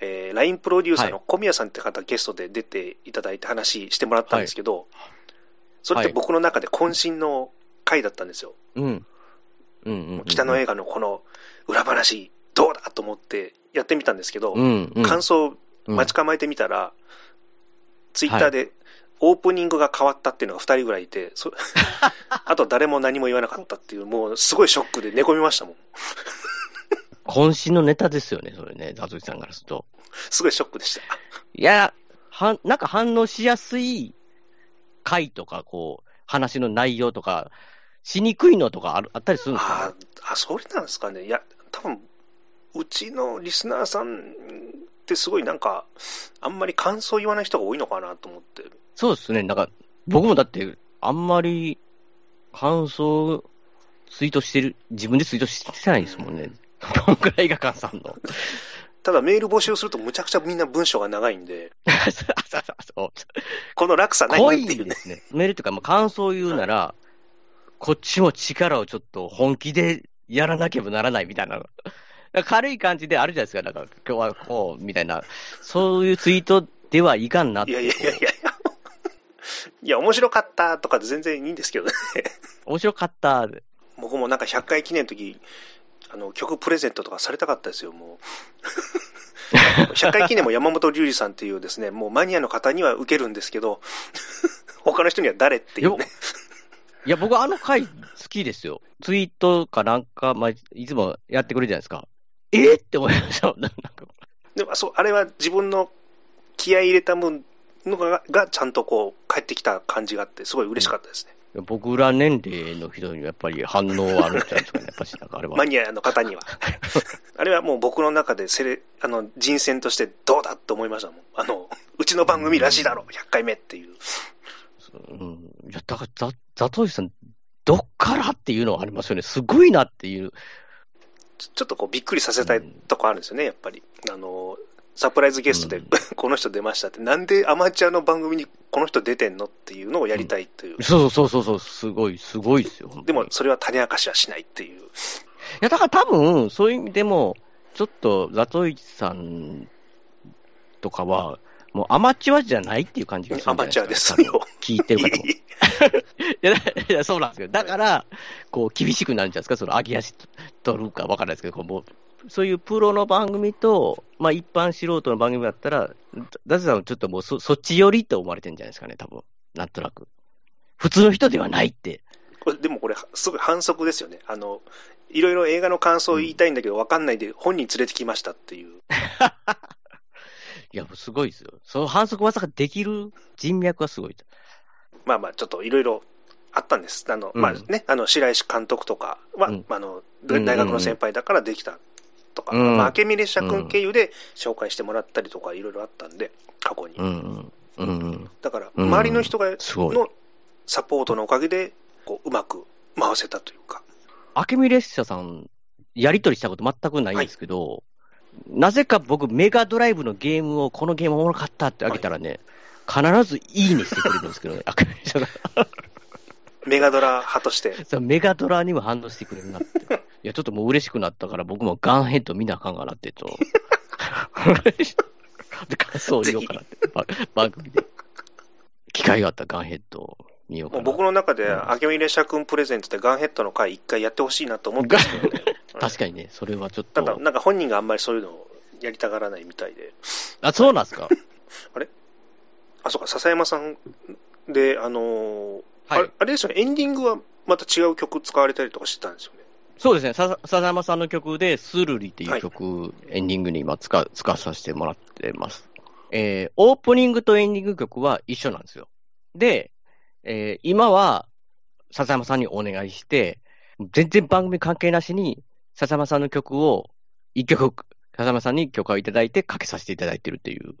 えー、LINE プロデューサーの小宮さんって方、ゲストで出ていただいて話してもらったんですけど、それって僕の中で渾身の回だったんですよ。うん。うんうんうん。北の映画のこの裏話、どうだと思ってやってみたんですけど、うんうん。感想うん待ち構えてみたら、ツイッターでオープニングが変わったっていうのが2人ぐらいいて、そ <laughs> あと誰も何も言わなかったっていう、もうすごいショックで寝込みましたもん。渾身のネタですよね、それね、ザトイさんからすると。すごいショックでした。いや、は、なんか反応しやすい回とか、こう、話の内容とか、しにくいのとかあるあったりするんですか、あーあ、それなんですかね。いや、多分うちのリスナーさんってすごいなんか、あんまり感想言わない人が多いのかなと思って。そうですね、なんか、僕もだって、あんまり感想ツイートしてる、自分でツイートしてないですもんね。どんくらい映画館さんの。ただメール募集するとむちゃくちゃみんな文章が長いんで、<laughs> この落差ないっていうね。んですね。メールというか、まあ、感想を言うなら、こっちも力をちょっと本気でやらなければならないみたいな。軽い感じであるじゃないですか。なんか、今日はこう、みたいな。そういうツイートではいかんなっていやいやいやいやいや。面白かったとかで全然いいんですけどね。面白かった。僕もなんか100回記念の時、あの、曲プレゼントとかされたかったですよ、もう。<laughs> 100回記念も山本龍二さんっていうですね、もうマニアの方には受けるんですけど、他の人には誰っていうね。いや、僕あの回好きですよ。ツイートかなんか、まあ、いつもやってくれるじゃないですか。えって思いました。<laughs> なんかでもそう、あれは自分の気合い入れたものががちゃんとこう、返ってきた感じがあって、すごい嬉しかったですね。僕ら年齢の人にはやっぱり反応あるんじゃないですかね、やっぱしなんかあれは。<laughs> マニアの方には。<laughs> あれはもう僕の中でセレ、あの、人選としてどうだって思いましたもん。あの、うちの番組らしいだろ、100回目っていう。うん。いや、だから、ザ、ザトウジさん、どっからっていうのはありますよね。すごいなっていう。ちょちょっとこうびっくりさせたいとこあるんですよね、やっぱり。あの、サプライズゲストで、うん <laughs> この人出ましたって、なんでアマチュアの番組にこの人出てんのっていうのをやりたいという。そうそうそうそう、すごい、すごいですよ。でも、それは種明かしはしないっていう。いや、だから多分、そういう意味でも、ちょっと、ザトウイチさんとかは、もうアマチュアじゃないっていう感じがするアマチュアですよ。聞いてる方も。い <laughs> や、だいやそうなんですよ。だから、こう、厳しくなるんじゃないですか、その、揚げ足取るかわからないですけど、こうもう、そういうプロの番組と、まあ、一般素人の番組だったら、ダズさんはちょっともうそ、そっち寄りと思われてるんじゃないですかね、多分。なんとなく。普通の人ではないって。これでもこれ、すごい反則ですよね。あの、いろいろ映画の感想を言いたいんだけど、わかんないで本人連れてきましたっていう。<laughs> いや、すごいですよ。その反則技ができる人脈はすごい。まあまあ、ちょっといろいろあったんです。あの、うんまあね、あの、白石監督とかは、うんあの、うん大学の先輩だからできたとか、うんまあ、明美列車君経由で紹介してもらったりとか、いろいろあったんで、過去に。だから、うん周りの人が、すごい。のサポートのおかげで、こう、うまく回せたというか。明美列車さん、やりとりしたこと全くないんですけど、なぜか僕、メガドライブのゲームを、このゲームおもろかったってあげたらね、必ずいいねしてくれるんですけどね。<laughs> メガドラ派として。そうメガドラにも反応してくれるなって。<laughs> いや、ちょっともう嬉しくなったから、僕もガンヘッド見なあかんかなって、ちょっと。で、感想を言おうかなって、ば番組で。<laughs> 機会があったらガンヘッドを見ようかな。もう僕の中で、うん明美列車君プレゼンツでガンヘッドの回一回やってほしいなと思ってるんですけどね。確かにね、それはちょっただ、と。なんか本人があんまりそういうのをやりたがらないみたいで。あ、そうなんですか？あ、そうか、笹山さんで、あのーあはい。れあれですよね、エンディングはまた違う曲使われたりとかしてたんですよね。そうですね、さ笹山さんの曲で、スルリっていう曲、エンディングに今使う、使わさせてもらってます。えー、オープニングとエンディング曲は一緒なんですよ。で、えー今は、笹山さんにお願いして、全然番組関係なしに、笹山さんの曲を、一曲、笹山さんに許可をいただいて、かけさせていただいてるっていう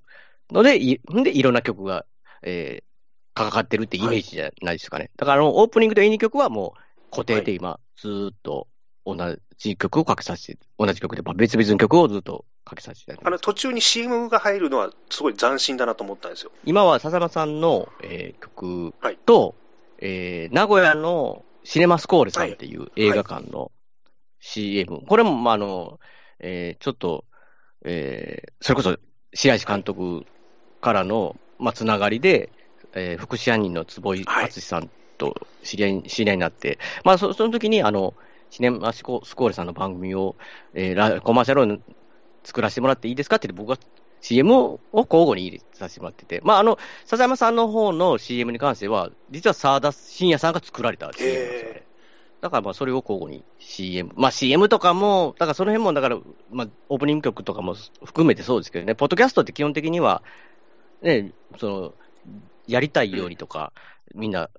ので、いんで、いろんな曲が、えー、かかってるってイメージじゃないですかね。だから、あの、オープニングとエンディング曲はもう、固定で今、ずーっと同じ曲をかけさせて、同じ曲で、まあ別々の曲をずっとかけさせていただいて。あの途中に CM が入るのはすごい斬新だなと思ったんですよ。今は笹山さんの、えー曲はいと、えー名古屋のシネマスコーレさんっていう映画館の CM、これも、まあ、あの、えーちょっと、えーそれこそ白石監督からの、まあ、つながりで、えー副支配人の坪井はい。敦さんと知り合い知り合いになって、まあ、そその時にあのシネマスコスコーレさんの番組を、えーラコマーシャルを作らせてもらっていいですかって言って、僕が CM を交互に入れさせてもらってて、まあ、あの、笹山さんの方の CM に関しては、実は沢田信也さんが作られた CM なんですよね。だからまあそれを交互に CM、まあ CM とかも、だからその辺も、だから、まあオープニング曲とかも含めてそうですけどね、ポッドキャストって基本的には、ね、その、やりたいようにとか、みんな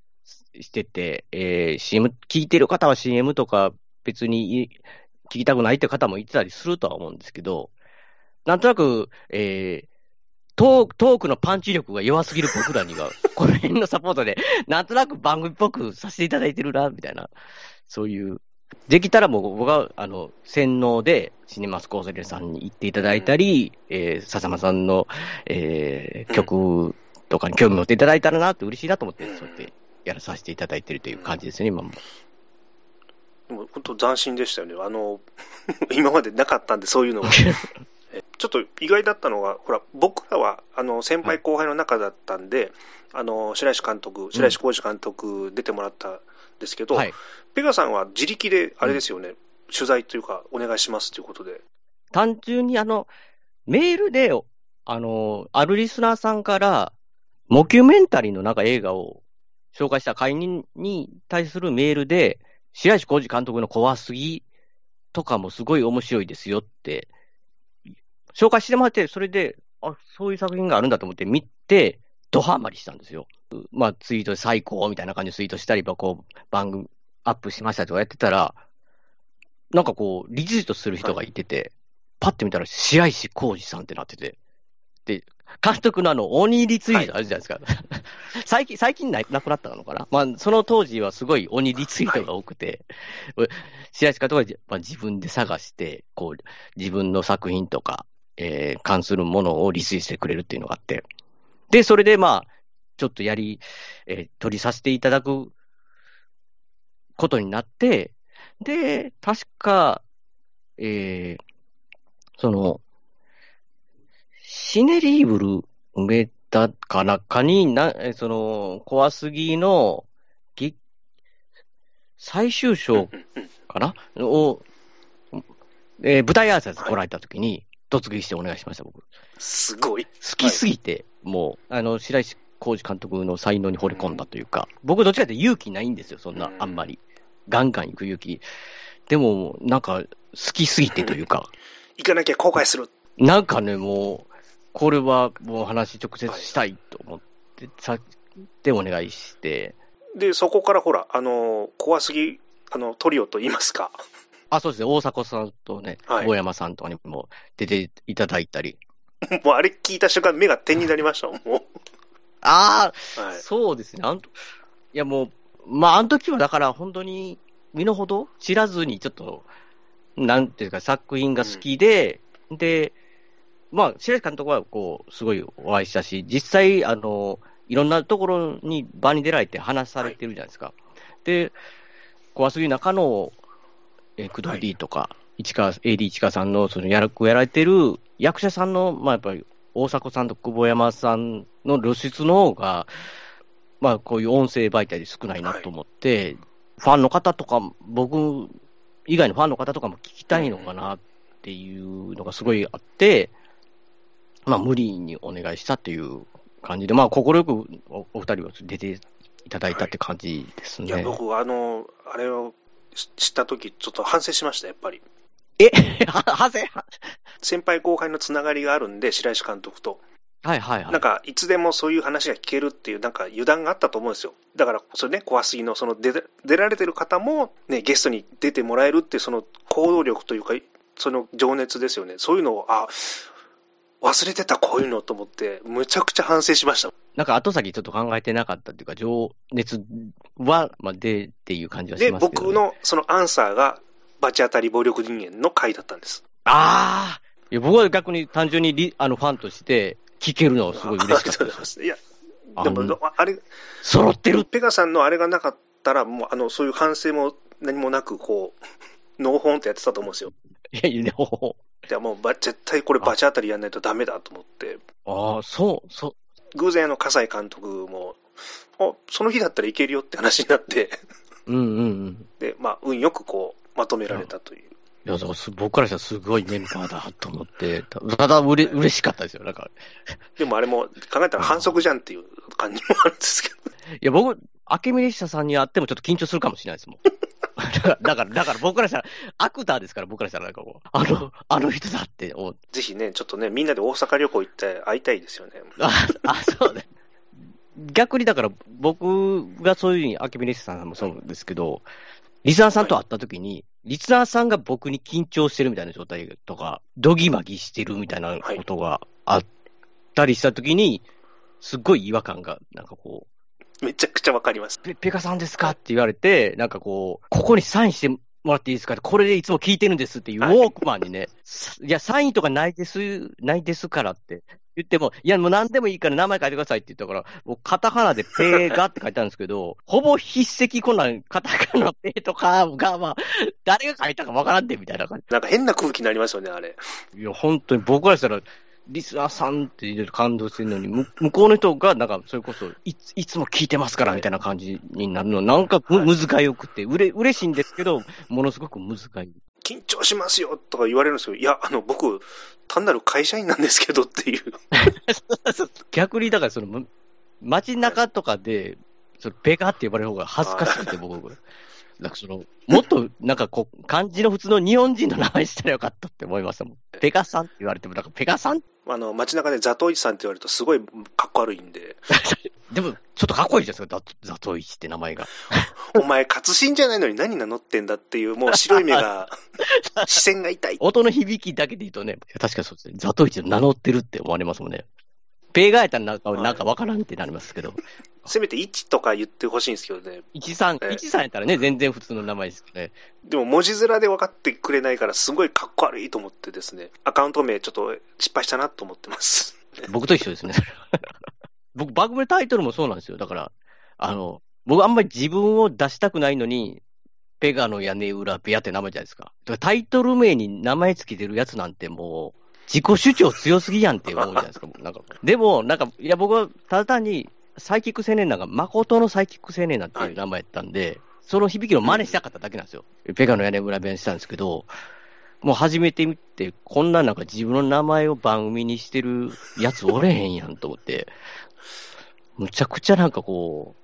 してて、えー CM、聞いてる方は CM とか別に聞きたくないって方もいてたりするとは思うんですけど、なんとなく、えートートークのパンチ力が弱すぎる僕らには、<laughs> この辺のサポートで、なんとなく番組っぽくさせていただいてるな、みたいな、そういう。できたらもう僕は、あの、洗脳でシネマスコーセレさんに行っていただいたり、えー笹間さんの、えー曲とかに興味持っていただいたらなって嬉しいなと思って、そうやってやらさせていただいてるという感じですね、今も。でも本当斬新でしたよね。あの、<laughs> 今までなかったんで、そういうのが。<laughs> えちょっと意外だったのが、ほら、僕らは、あの、先輩後輩の中だったんで、あの、白石監督、白石浩二監督出てもらったんですけど、はい。ペガさんは自力で、あれですよね、取材というか、お願いしますということで。単純にあの、メールで、あの、あるリスナーさんから、モキュメンタリーのなんか映画を紹介した会員に対するメールで、白石浩二監督の怖すぎとかもすごい面白いですよって、紹介してもらって、それで、あ、そういう作品があるんだと思って見て、ドハマりしたんですよ。まあ、ツイートで最高みたいな感じでツイートしたり、こう、番組アップしましたとかやってたら、なんかこう、リツイートする人がいてて、パッて見たら、白石浩二さんってなってて、で、監督のあの、鬼リツイートあるじゃないですか。最近、最近ななくなったのかな？まあ、その当時はすごい鬼リツイートが多くて、白石監督は、まあ、自分で探して、こう、自分の作品とか、えー、関するものをリツイしてくれるっていうのがあって、で、それでまあ、ちょっとやり、えー、取りさせていただくことになって、で、確か、えー、その、シネリーブル埋めたかなかに、な、その、怖すぎの、最終章かな？を、えー、舞台挨拶来られたときに、突撃してお願いしました、僕。すごい。好きすぎて、はい、もう、あの、白石浩二監督の才能に惚れ込んだというか、僕どっちかって勇気ないんですよ、そんな、あんまり。ガンガン行く勇気。でも、なんか、好きすぎてというか。<laughs> 行かなきゃ後悔する。なんかね、もう、これはもう話直接したいと思って、さってお願いして。で、そこからほら、あの、怖すぎ、あの、トリオと言いますか。あ、そうですね、大迫さんとね、はい、大山さんとかにも出ていただいたり。<laughs> もうあれ聞いた瞬間、目が点になりましたもん、もう。ああ、はい、そうですね。あんいやもう、まあ、あの時はだから本当に身の程知らずにちょっと、なんていうか作品が好きで、うん、で、まあ、白石監督はこう、すごいお会いしたし、実際、あの、いろんなところに場に出られて話されてるじゃないですか。はい、で、怖すぎ中の、えー、クド D とか、市川、AD 市川さんのその役をやられてる役者さんの、まあやっぱり大迫さんと久保山さんの露出の方が、まあこういう音声媒体で少ないなと思って、はい、ファンの方とか、僕以外のファンの方とかも聞きたいのかなっていうのがすごいあって、まあ無理にお願いしたっていう感じで、まあ快くおお二人は出ていただいたって感じですね。はい、いや、僕、あの、あれを知ったとき、ちょっと反省しました、やっぱり。え？<laughs> はぜ先輩後輩のつながりがあるんで、白石監督と。はいはいはい。なんか、いつでもそういう話が聞けるっていう、なんか油断があったと思うんですよ。だから、それね、怖すぎの、その出、出られてる方も、ね、ゲストに出てもらえるっていう、その行動力というか、その情熱ですよね。そういうのを、あ、忘れてたこういうのと思って、むちゃくちゃ反省しました。なんか後先ちょっと考えてなかったっていうか、情熱は、まあ、でっていう感じはしますけど、ね、で、僕のそのアンサーが、罰当たり暴力人間の回だったんです。ああいや僕は逆に単純にリあのファンとして聞けるのはすごい嬉しかったです。いや、でも、あれ、揃ってるペガさんのあれがなかったら、もう、あの、そういう反省も何もなく、こう、<laughs> ノーホンってやってたと思うんですよ。いやいや、ノーホン。いや、もう、絶対これ罰当たりやんないとダメだと思って。ああ、そう、そう。偶然、あの、葛西監督も、あ、その日だったらいけるよって話になってうんうんうん。<laughs> で、まあ、運よくこう、まとめられたという。いや、僕からしたらすごいメンバーだと思って、ただうれ嬉しかったですよ、なんか。<laughs> でもあれも考えたら反則じゃんっていう感じもあるんですけど。いや、僕、明美列車さんに会ってもちょっと緊張するかもしれないですもん。<laughs> <laughs> だから、だから僕からしたら、アクターですから、僕からしたらなんかこう、あの、あの人だってぜひね、ちょっとね、みんなで大阪旅行行って会いたいですよね。あ、あそうね。逆にだから、僕がそういうふうに、明美列車さんもそうですけど、リスナーさんと会った時に、リスナーさんが僕に緊張してるみたいな状態とか、どぎまぎしてるみたいなことがあったりした時に、すっごい違和感が、なんかこう。めちゃくちゃわかります。ペペカさんですか？って言われて、なんかこう、ここにサインしてもらっていいですか？これでいつも聞いてるんですっていうウォークマンにね、いや、サインとかないです、ないですからって言っても、いや、もう何でもいいから名前書いてくださいって言ったから、もうカタカナでペーガって書いてあるんですけど、<laughs> ほぼ筆跡こんなんカタカナペーとかが、まあ、誰が書いたかわからんでみたいな感じ。なんか変な空気になりますよね、あれ。いや、本当に僕からしたら、リスナーさんって言う感動してるのに、向こうの人が、なんか、それこそい、いつも聞いてますからみたいな感じになるの、なんかむ、むずがよくて、うれ、嬉しいんですけど、ものすごくむずがい。緊張しますよとか言われるんですけど、いや、あの、僕、単なる会社員なんですけどっていう。<laughs> 逆に、だからその、街中とかで、そのベガって呼ばれる方が恥ずかしくて、僕。なんかその、もっと、なんかこう、漢字の普通の日本人の名前したらよかったって思いましたもん。ペガさんって言われても、なんかペガさん？あの、街中でザトウイチさんって言われるとすごいかっこ悪いんで、でも、ちょっとかっこいいじゃないですか、ザザトイチって名前が。お前、活心じゃないのに何名乗ってんだっていう、もう白い目が、<laughs> 視線が痛い。音の響きだけで言うとね、確かにそうですね。ザトイチを名乗ってるって思われますもんね。ペガやったらなんか、はいなんかわからんってなりますけど。<laughs> せめて1とか言ってほしいんですけどね。13、ええ13やったらね、全然普通の名前ですけどね。でも文字面で分かってくれないから、すごいかっこ悪いと思ってですね、アカウント名ちょっと失敗したなと思ってます。<laughs> 僕と一緒ですね。<laughs> 僕、番組のタイトルもそうなんですよ。だから、あの、僕あんまり自分を出したくないのに、ペガの屋根裏部屋って名前じゃないですか。だからタイトル名に名前つけてるやつなんてもう、自己主張強すぎやんって思うじゃないですか。僕なんかでも、なんか、いや、僕はただ単に、サイキック青年団が誠のサイキック青年団っていう名前やったんで、その響きを真似したかっただけなんですよ。ペガの屋根裏部屋にしたんですけど、もう始めてみて、こんななんか自分の名前を番組にしてるやつおれへんやんと思って、むちゃくちゃなんかこう、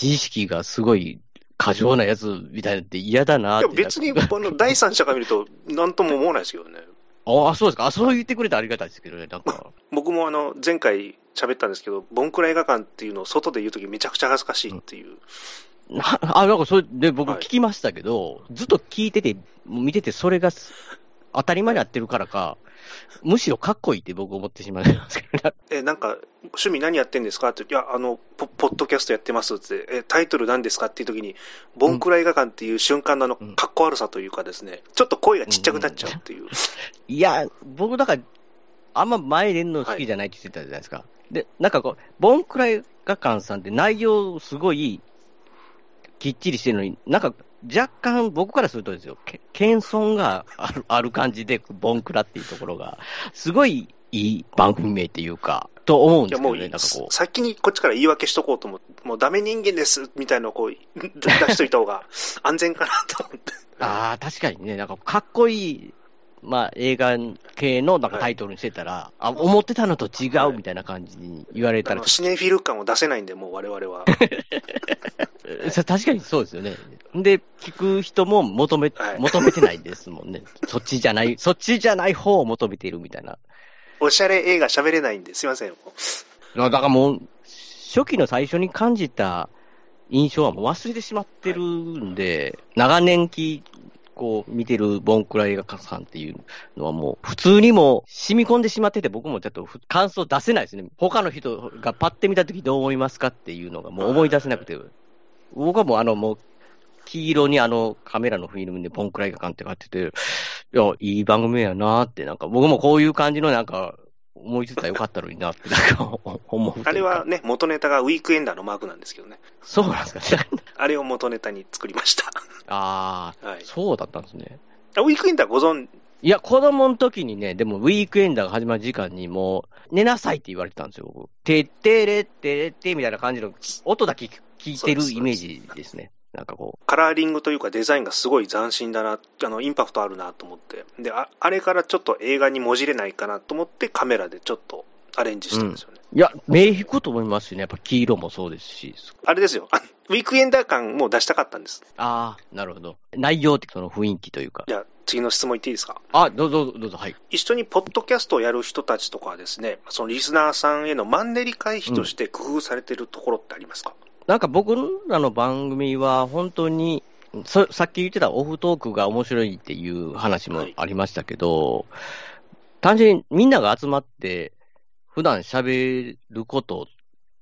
自意識がすごい過剰なやつみたいなって嫌だなって。いや別に、あの、第三者が見ると、なんとも思わないですけどね。ああ、そうですか。あ、そう言ってくれてありがたいですけどね、なんか。<laughs> 僕もあの、前回喋ったんですけど、ボンクラ映画館っていうのを外で言うときめちゃくちゃ恥ずかしいっていう。なあ、なんかそれで僕はい聞きましたけど、ずっと聞いてて、見ててそれがす当たり前になってるからか、むしろかっこいいって僕思ってしまいますけどね。<laughs> え、なんか、趣味何やってんですかって、いや、あの、ポポッドキャストやってますって、え、タイトル何ですかっていう時に、ボンクラ映画館っていう瞬間のあのうん、かっこ悪さというかですね、ちょっと声がちっちゃくなっちゃうっていう。いや、僕だから、あんま前出るの好きじゃないって言ってたじゃないですか。で、なんかこう、ボンクラ映画館さんって内容すごいきっちりしてるのに、なんか若干僕からするとですよ、け謙遜があるある感じで、ボンクラっていうところが、すごいいい番組名っていうか、と思うんですけどね、なんかこう。先にこっちから言い訳しとこうと思って、もうダメ人間ですみたいなのをこう出しといた方が安全かなと思って。<laughs> ああ、確かにね、なんかかっこいい、まあ映画系のなんかタイトルにしてたら、あ、思ってたのと違うみたいな感じに言われたらあの、シネフィル感を出せないんで、もう我々は。<laughs> 確かにそうですよね。で、聞く人も求め、はい求めてないですもんね。<laughs> そっちじゃない、そっちじゃない方を求めているみたいな。おしゃれ映画喋れないんですいません。だからもう、初期の最初に感じた印象はもう忘れてしまってるんで、長年き、こう、見てるボンクラ映画館さんっていうのはもう、普通にもう染み込んでしまってて、僕もちょっとふ感想出せないですね。他の人がパッて見たときどう思いますかっていうのがもう思い出せなくて、僕はもうあの、もう、黄色にあのカメラのフィルムでボンクラ映画館って書いてて、いや、いい番組やなって、なんか僕もこういう感じのなんか、思いついたらよかったのになって、なんか思う。あれはね、元ネタがウィークエンダーのマークなんですけどね。そうなんですかね。あれを元ネタに作りました。ああ、はい。そうだったんですね。あウィークエンダーご存いや、子供の時にね、でもウィークエンダーが始まる時間にもう、寝なさいって言われてたんですよ、僕。てってれってれってみたいな感じの音だけ聞いてるイメージですね。なんかこカラーリングというかデザインがすごい斬新だな、あの、インパクトあるなと思って。で、ああれからちょっと映画にもじれないかなと思ってカメラでちょっとアレンジしたんですよね。う。いや、目引くと思いますしね。やっぱ黄色もそうですし。あれですよ。あウィークエンダー感も出したかったんです。ああ、なるほど。内容ってその雰囲気というか。じゃあ、次の質問いっていいですか？あ、どうぞどうぞ、はい。一緒にポッドキャストをやる人たちとかはですね、そのリスナーさんへのマンネリ回避として工夫されてるところってありますか、なんか僕らの番組は本当に、そさっき言ってたオフトークが面白いっていう話もありましたけど、単純にみんなが集まって、普段喋ること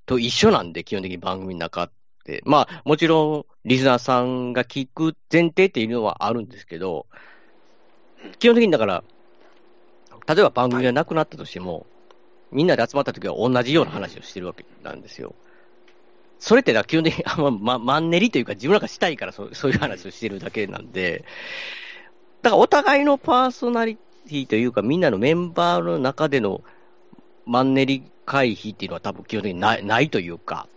と一緒なんで、基本的に番組の中って。まあ、もちろん、リスナーさんが聞く前提っていうのはあるんですけどうん、基本的にだから、例えば番組がなくなったとしても、みんなで集まった時は同じような話をしてるわけなんですよ。それってだから基本的に <laughs> あま、ま、マンネリというか自分らがしたいからそうそういう話をしてるだけなんで、だからお互いのパーソナリティというかみんなのメンバーの中でのマンネリ回避っていうのは多分基本的にないないというか、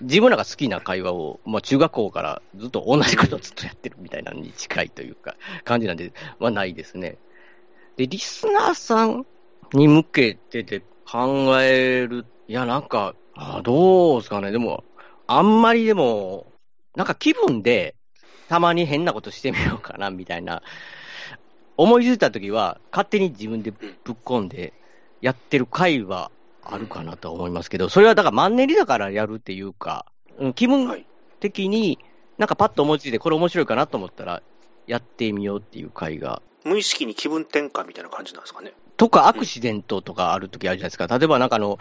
自分らが好きな会話を、まあ中学校からずっと同じことをずっとやってるみたいなのに近いというか、感じなんで、まあないですね。で、リスナーさんに向けてで考える、いやなんか、あどうですかね、でも、あんまりでも、なんか気分で、たまに変なことしてみようかな、みたいな。思いついたときは、勝手に自分でぶっ込んでやってる回はあるかなと思いますけど、それはだからマンネリだからやるっていうか、うん気分はい。的に、なんかパッと思いついて、これ面白いかなと思ったら、やってみようっていう回が。無意識に気分転換みたいな感じなんですかね。とか、アクシデントとかあるときあるじゃないですか。例えばなんかあの、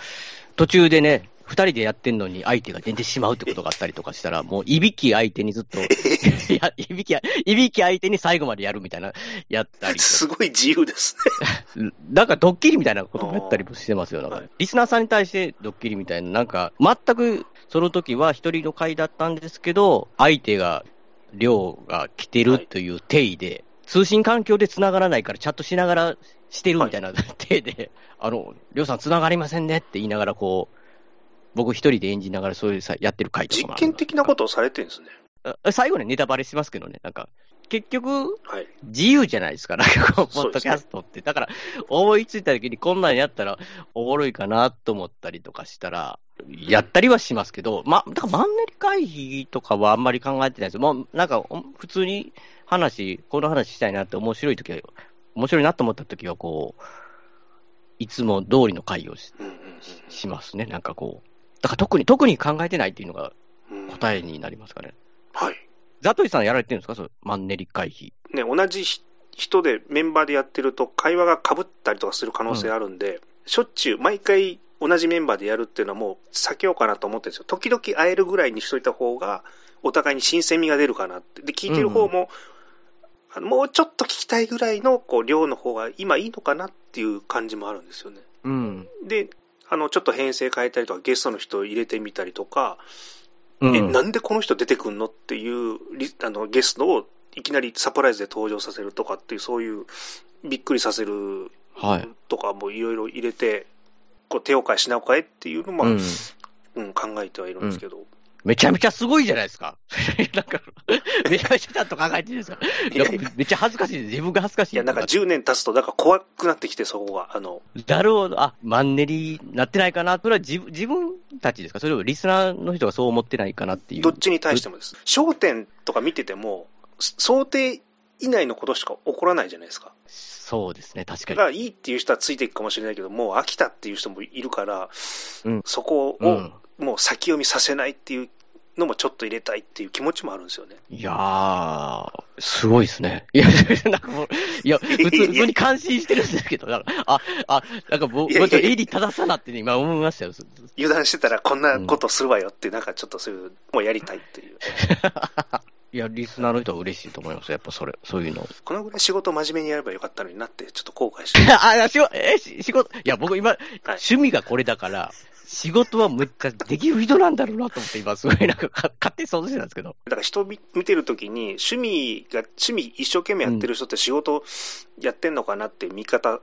途中でね、二人でやってんのに相手が出てしまうってことがあったりとかしたら、もういびき相手にずっと、<laughs> いや、いびき、いびき相手に最後までやるみたいな、やったり。すごい自由ですね。<laughs> なんかドッキリみたいなこともやったりもしてますよ。なんかはいリスナーさんに対してドッキリみたいな、なんか、全くその時は一人の回だったんですけど、相手が、量が来てるという体で、通信環境で繋がらないからチャットしながらしてるみたいな体で、あの、りょうさん繋がりませんねって言いながらこう、僕一人で演じながらそういうさやってる回とか実もある験的なことをされてるんですね。あ最後にネタバレしますけどね、なんか、結局、はい。自由じゃないですか、なんかこう、ポッドキャストって。だから、思いついた時にこんなんやったらおもろいかなと思ったりとかしたら、やったりはしますけど、ま、だからマンネリ回避とかはあんまり考えてないです。もう、なんか、お普通に話、この話したいなって面白い時は、面白いなと思った時は、こう、いつも通りの回をししますね、なんかこう。だから特に、特に考えてないっていうのがうん答えになりますかね。はい。ザトイさんやられてるんですか？そうマンネリ回避。ね、同じひ人でメンバーでやってると会話が被ったりとかする可能性あるんで、しょっちゅう毎回同じメンバーでやるっていうのはもう避けようかなと思ってるんですよ。時々会えるぐらいにしといた方がお互いに新鮮味が出るかなって。で、聞いてる方も、あのもうちょっと聞きたいぐらいのこう量の方が今いいのかなっていう感じもあるんですよね。うん。で、あの、ちょっと編成変えたりとか、ゲストの人を入れてみたりとか、うん、え、なんでこの人出てくんのっていうリあのゲストをいきなりサプライズで登場させるとかっていう、そういうびっくりさせるはい。とかもいろいろ入れて、こう手を変え品を変えっていうのも、ううんん考えてはいるんですけど、めちゃめちゃすごいじゃないですか。<laughs> なんか、めちゃめちゃちゃんと考えてるんですか。めっちゃ恥ずかしいです。自分が恥ずかしい。いや、なんか10年経つと、なんか怖くなってきて、そこが。あの、なるほど。あ、マンネリなってないかな。それは自分自分たちですか？それともリスナーの人がそう思ってないかなっていう。どっちに対してもです。焦点とか見てても、想定以内のことしか起こらないじゃないですか。そうですね、確かに。だからいいっていう人はついていくかもしれないけど、もう飽きたっていう人もいるから、うんそこをうん。もう先読みさせないっていうのもちょっと入れたいっていう気持ちもあるんですよね。いやー、すごいですね。<laughs> いや、なんかもう、いや、<laughs> 普通普通に感心してるんですけど、なんかあ、あ、なんか僕、いやいやいや僕、襟正さなってね、今思いましたよ。油断してたらこんなことするわよって、なんかちょっとそういう、もうやりたいっていう。<laughs> いや、リスナーの人は嬉しいと思います。やっぱそれ、そういうの。このぐらい仕事真面目にやればよかったのになって、ちょっと後悔してる。あ、仕事、え、し仕事、いや、僕今、趣味がこれだから、仕事はめっちゃできる人なんだろうなと思って、今、すごいなんかか、勝手に想像してたんですけど。だから人見見てるときに、趣味が、趣味一生懸命やってる人って仕事やってんのかなって見方っ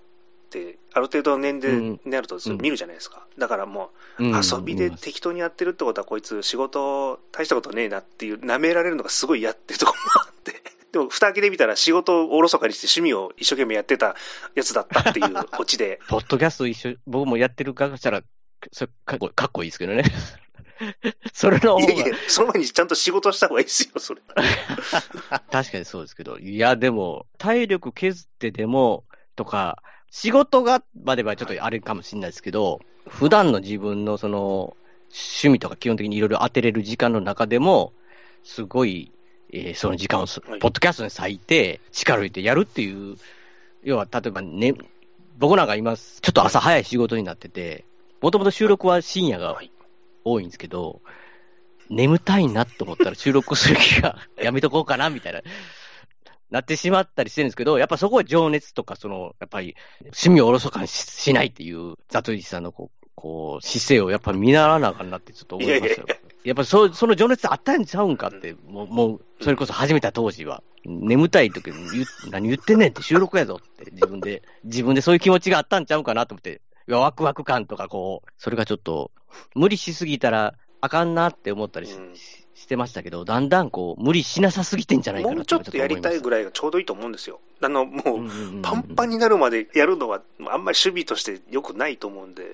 て、ある程度の年齢になるとうん見るじゃないですか。だからもう、うん遊びで適当にやってるってことは、こいつ仕事大したことねえなっていう、舐められるのがすごい嫌っていうところもあって。<laughs> でも、蓋開けてみたら仕事をおろそかにして趣味を一生懸命やってたやつだったっていうオチで、<laughs> ポッドキャスト一緒、僕もやってる側したら、それかっこかっこいいですけどね。<laughs> それの方がいやいや、その前にちゃんと仕事した方がいいですよ、それ。確かにそうですけど、いや、でも、体力削ってでも、とか、仕事がまではちょっとあれかもしれないですけど、普段の自分のその、趣味とか基本的にいろいろ当てれる時間の中でも、すごい、えーその時間をす、はいポッドキャストに割いて、力を入れてやるっていう、要は、例えばね、僕なんか今、ちょっと朝早い仕事になってて、もともと収録は深夜がはい。多いんですけど、眠たいなと思ったら収録する気が <laughs> やめとこうかなみたいな、なってしまったりしてるんですけど、やっぱそこは情熱とか、その、やっぱり趣味をおろそかにししないっていう、ザトイチさんのこう、こう、姿勢をやっぱ見習わなあかんなってちょっと思いましたよ。いやっぱそその情熱あったんちゃうんかって、もう、もう、それこそ始めた当時は、眠たい時に何言ってんねんって収録やぞって自分で、自分でそういう気持ちがあったんちゃうかなと思って、ワクワク感とかこう、それがちょっと、無理しすぎたらあかんなって思ったりし,、うんしてましたけど、だんだんこう、無理しなさすぎてんじゃないかなもうちょっとやりたいぐららいがちょうどいいと思うんですよ。あの、もう、いパンパンになるまでやるのは、あんまり守備として良くないと思うんで、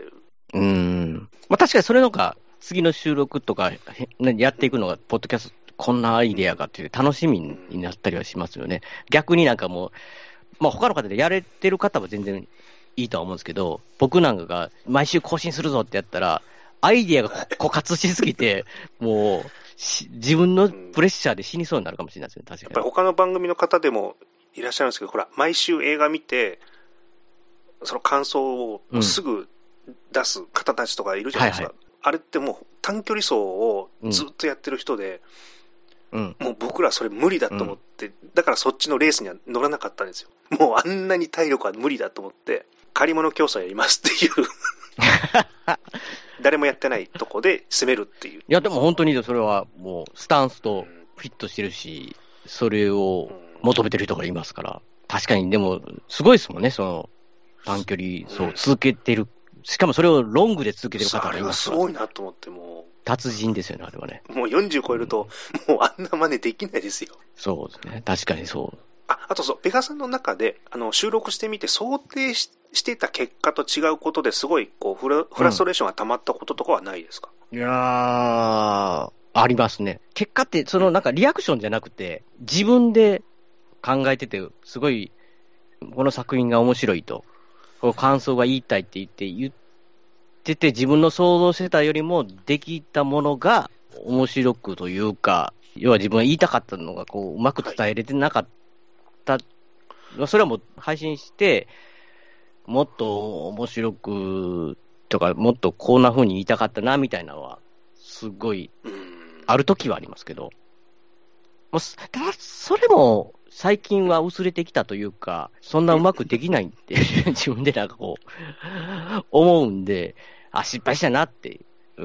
うん。まあ確かにそれのが、次の収録とか、やっていくのが、ポッドキャスト、こんなアイデアがっていう楽しみになったりはしますよね。逆になんかもう、まあ他の方でやれてる方は全然いいとは思うんですけど、僕なんかが毎週更新するぞってやったら、アイディアが <laughs> 枯渇しすぎて、もう自分のプレッシャーで死にそうになるかもしれないですね、確かに。やっぱり他の番組の方でもいらっしゃるんですけど、ほら、毎週映画見て、その感想をすぐ出す方たちとかいるじゃないですか。うんはいはい、あれってもう短距離走をずっとやってる人で、うん、もう僕らそれ無理だと思って、うん、だからそっちのレースには乗らなかったんですよ。もうあんなに体力は無理だと思って、借り物競争やりますっていう <laughs> 誰もやってないとこで攻めるっていう。いや、でも本当にそれはもうスタンスとフィットしてるし、それを求めてる人がいますから。確かに、でも、すごいですもんね、その、短距離走続けてる。しかもそれをロングで続けてる方がいますから。すごいなと思って、もう。達人ですよね、あれはね。もう40超えると、もうあんな真似できないですよ。そうですね。確かにそう。あ、あとそう、ペガさんの中で、あの、収録してみて想定ししてた結果と違うことですごい、こうフラ、フラストレーションが溜まったこととかはないですか、うん、いやー、ありますね。結果って、そのなんかリアクションじゃなくて、自分で考えてて、すごい、この作品が面白いと、この感想が言いたいって言って言ってて、自分の想像してたよりもできたものが面白くというか、要は自分が言いたかったのがこううまく伝えれてなかっったそれはもう配信して、もっと面白くとか、もっとこんな風に言いたかったな、みたいなのは、すごい、ある時はありますけど、もうただ、それも、最近は薄れてきたというか、そんなうまくできないって自分でなんかこう、思うんで、あ、失敗したなって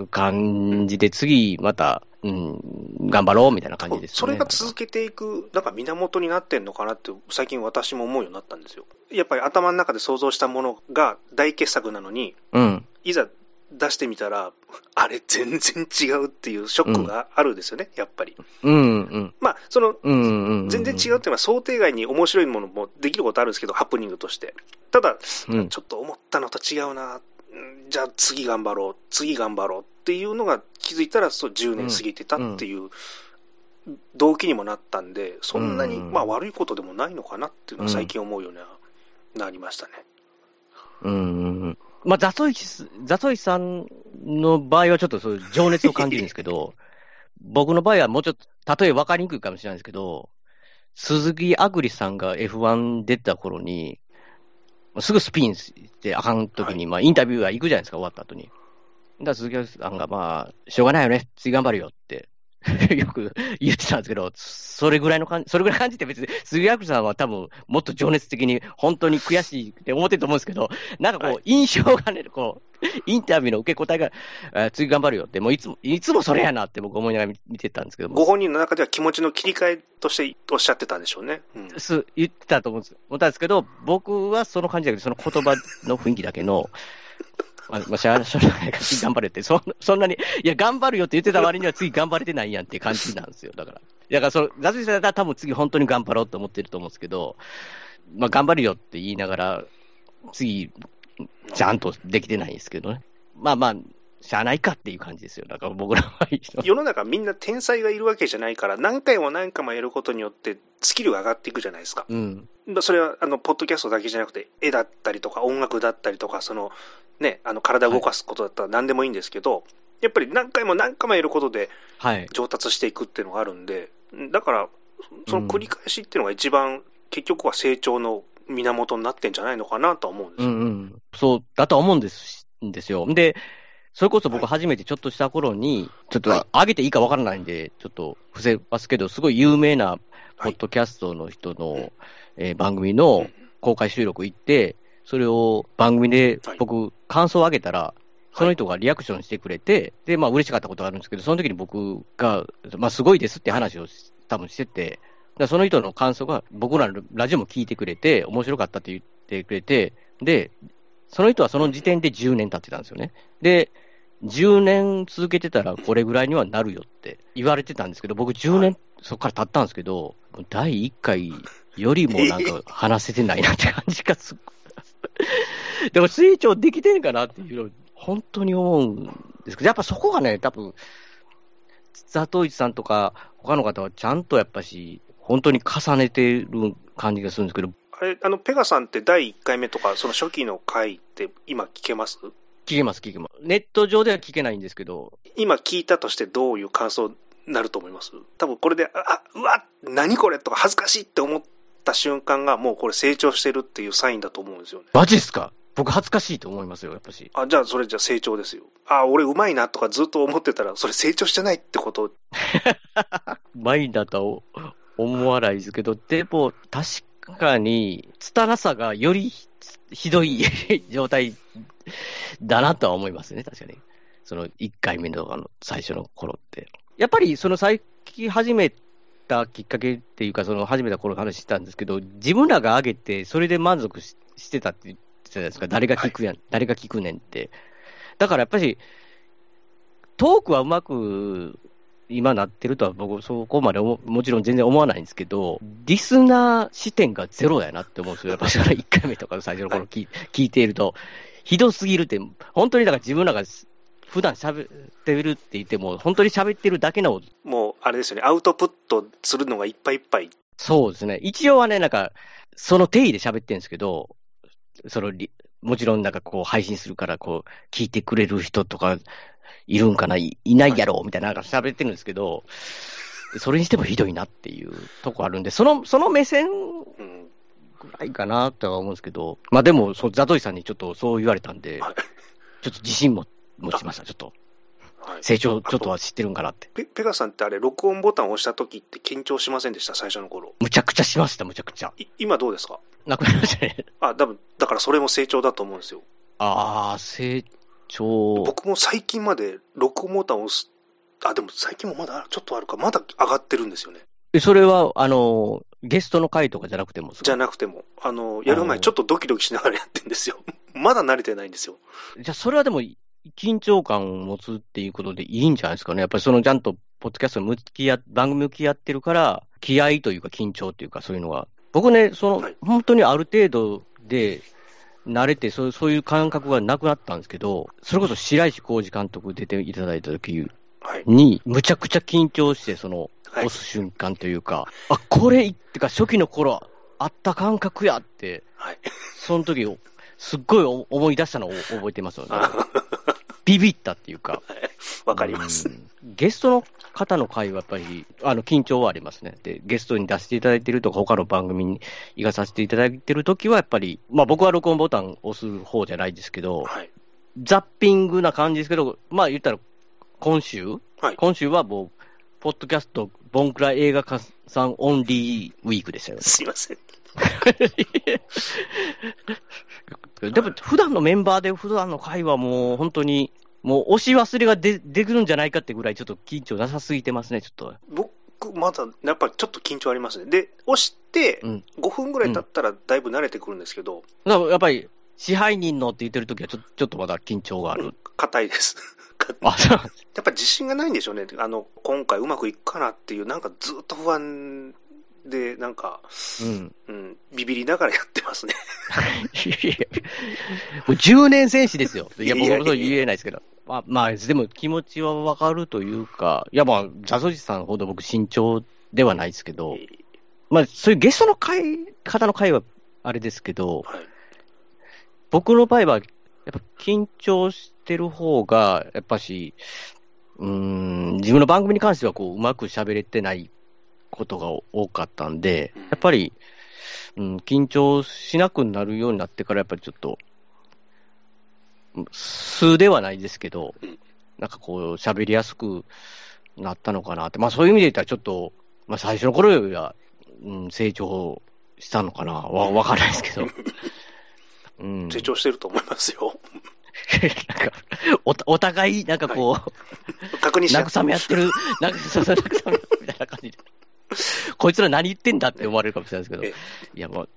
感じで、次またうん、頑張ろうみたいな感じです、ね、それが続けていく、なんか源になってんのかなって、最近私も思うようになったんですよ。やっぱり頭の中で想像したものが大傑作なのに、うん、いざ出してみたら、あれ全然違うっていうショックがあるんですよね、うん、やっぱり。うんうん。まあ、その、全然違うっていうのは想定外に面白いものもできることあるんですけど、ハプニングとして。ただ、うん、ちょっと思ったのと違うな、じゃあ次頑張ろう、次頑張ろうっていうのが気づいたらそう10年過ぎてたっていう動機にもなったんで、そんなにまあ悪いことでもないのかなっていうのは最近思うようになりましたね。うん。まあ、ザソイ、ザソイさんの場合はちょっとそういう情熱を感じるんですけど、<laughs> 僕の場合はもうちょっと、例え分かりにくいかもしれないですけど、鈴木あぐりさんが F1 出た頃に、すぐスピンしてあかん時に、まあ、インタビューが行くじゃないですか、終わった後に。だ鈴木さんが、まあ、しょうがないよね、次頑張るよって <laughs> よく言ってたんですけど、それぐらいの感じ、それぐらい感じって別に、杉谷さんは多分、もっと情熱的に、本当に悔しいって思ってると思うんですけど、なんかこう、はい、印象がね、こう、インタビューの受け答えが、え次頑張るよって、もういつも、いつもそれやなって僕思いながら見てたんですけどご本人の中では気持ちの切り替えとしておっしゃってたんでしょうね。うん、す言ってたと思うんです。思ったんですけど、僕はその感じだけど、その言葉の雰囲気だけの、まあ、まあ、<laughs> しゃあないから次頑張れって、そんそんなに、いや、頑張るよって言ってた割には次頑張れてないやんって感じなんですよ、だから。だから、その、ガズリさんだったら多分次本当に頑張ろうと思ってると思うんですけど、まあ、頑張るよって言いながら、次、ちゃんとできてないんですけどね。まあまあ、しゃあないかっていう感じですよ。だから僕らは。世の中みんな天才がいるわけじゃないから、何回も何回もやることによってスキルが上がっていくじゃないですか。うん。それは、あの、ポッドキャストだけじゃなくて、絵だったりとか音楽だったりとか、その、ね、あの、体を動かすことだったら何でもいいんですけど、はい、やっぱり何回も何回もやることで、上達していくっていうのがあるんで、はい、だから、その繰り返しっていうのが一番、結局は成長の源になってんじゃないのかなと思うんですよ。うんうん、そうだと思うんですですよ。で、それこそ僕初めてちょっとした頃に、ちょっと上げていいかわからないんで、ちょっと伏せますけど、すごい有名なポッドキャストの人の、えー、番組の公開収録行って、それを番組で僕、感想を上げたら、その人がリアクションしてくれて、で、まあ嬉しかったことがあるんですけど、その時に僕が、まあすごいですって話を多分してて、その人の感想が僕らのラジオも聞いてくれて、面白かったって言ってくれて、で、その人はその時点で10年経ってたんですよね。で、10年続けてたらこれぐらいにはなるよって言われてたんですけど、僕10年そこから経ったんですけど、第1回よりもなんか話せてないなって感じがす <laughs> でも成長できてんかなっていうの本当に思うんですけど、やっぱそこがね、多分ザトウイチさんとか、他の方はちゃんとやっぱし、本当に重ねてる感じがするんですけど、あれ、あの、ペガさんって第1回目とか、その初期の回って今聞けます？聞けます、聞けます。ネット上では聞けないんですけど、今聞いたとしてどういう感想になると思います？多分これで、あ、うわ、何これとか恥ずかしいって思った瞬間がもうこれ成長してるっていうサインだと思うんですよね。マジっすか？僕恥ずかしいと思いますよ、やっぱし。あ、じゃあそれじゃあ成長ですよ。あ、俺うまいなとかずっと思ってたら、それ成長してないってこと？マインだとは思わないですけど、でも確かに、拙さがよりひどい状態だなとは思いますね、確かに。その1回目のあの最初の頃って。やっぱりその最近始めたきっかけっていうか、その始めた頃の話したんですけど、自分らが上げて、それで満足ししてたって言ってたじゃないですか、誰が聞くやん、誰が聞くねんって。だからやっぱり、トークはうまく今なってるとは僕、そこまでももちろん全然思わないんですけど、リスナー視点がゼロやなって思うんですよ。やっぱり。<laughs> 1回目とかの最初の頃聞,、聞いていると、ひどすぎるって、本当にだから自分らが普段喋ってるって言っても、本当に喋ってるだけの、もう、あれですよね、アウトプットするのがいっぱいいっぱい。そうですね。一応はね、なんか、その定義で喋ってるんですけど、そのリ、もちろんなんかこう配信するから、こう、聞いてくれる人とか、いるんかない、いないやろ、みたいな、なんか喋ってるんですけど、それにしてもひどいなっていうとこあるんで、その、その目線うん。ぐらいかなとは思うんですけど、まあでも、ザトイさんにちょっとそう言われたんで、はいちょっと自信も持ちました、ちょっと。はい成長ちょっとは知ってるんかなって。ペペガさんってあれ、録音ボタンを押した時って緊張しませんでした、最初の頃。むちゃくちゃしました、むちゃくちゃ。い今どうですか？なくなりましたね。あ、多分だからそれも成長だと思うんですよ。ああ、成長。僕も最近まで録音ボタンを押す、あ、でも最近もまだちょっとあるか、まだ上がってるんですよね。えそれは、あの、ゲストの回とかじゃなくても、じゃなくても、あの、やる前ちょっとドキドキしながらやってるんですよ。<laughs> まだ慣れてないんですよ。じゃあ、それはでも、緊張感を持つっていうことでいいんじゃないですかね。やっぱりそのちゃんと、ポッドキャストに向き合、番組向き合ってるから、気合というか緊張というか、そういうのが。僕ね、その、はい本当にある程度で、慣れてそう、そういう感覚がなくなったんですけど、それこそ白石浩二監督出ていただいた時はい。に、むちゃくちゃ緊張して、その、はい押す瞬間というか、あ、これ、ってか初期の頃、あった感覚やって、はい。その時を、すっごいお思い出したのを覚えてますよね。<laughs> あビビったっていうか。<laughs> わかります。うんゲストの方の会はやっぱり、あの、緊張はありますね。で、ゲストに出していただいてるとか、他の番組に行かさせていただいてるときは、やっぱり、まあ僕は録音ボタンを押す方じゃないですけど、はい。ザッピングな感じですけど、まあ言ったら、今週、はい今週はもう、ポッドキャスト、ボンクラ映画化さんオンリーウィークでしたよ。すいません。<laughs> でも、普段のメンバーで普段の会はもう本当に、もう押し忘れが出出てくるんじゃないかってぐらい、ちょっと緊張なさすぎてますね、ちょっと。僕、まだ、やっぱりちょっと緊張ありますね。で、押してうん、5分ぐらい経ったらだいぶ慣れてくるんですけど、だからやっぱり、支配人のって言ってるときはちょ、ちょっとまだ緊張がある。硬いです。<laughs> やっぱり自信がないんでしょうね。あの、今回うまくいくかなっていう、なんかずっと不安で、なんか、うん。うん、ビビりながらやってますね。<laughs> もう10年戦士ですよ。いや、僕もそう言えないですけど。まあ、まあ、でも気持ちはわかるというか、いや、まあ、ザゾジさんほど僕慎重ではないですけど、まあ、そういうゲストの会、方の会はあれですけど、はい。僕の場合は、やっぱ緊張してる方が、やっぱし、うーん、自分の番組に関してはこう、うまく喋れてないことが多かったんで、うん。やっぱり、うん、緊張しなくなるようになってから、やっぱりちょっと、うん素ではないですけどうん、なんかこう、喋りやすくなったのかなって、まあそういう意味で言ったらちょっと、まあ最初の頃よりは、うん、成長したのかな。わ、わかんないですけど。<laughs> うん、成長してると思いますよ。なんかおた、お互い、なんかこう、確認し慰め合ってる、なんか、そうそう、慰め合ってるみたいな感じで。<laughs> こいつら何言ってんだって思われるかもしれないですけえど、いや、もう、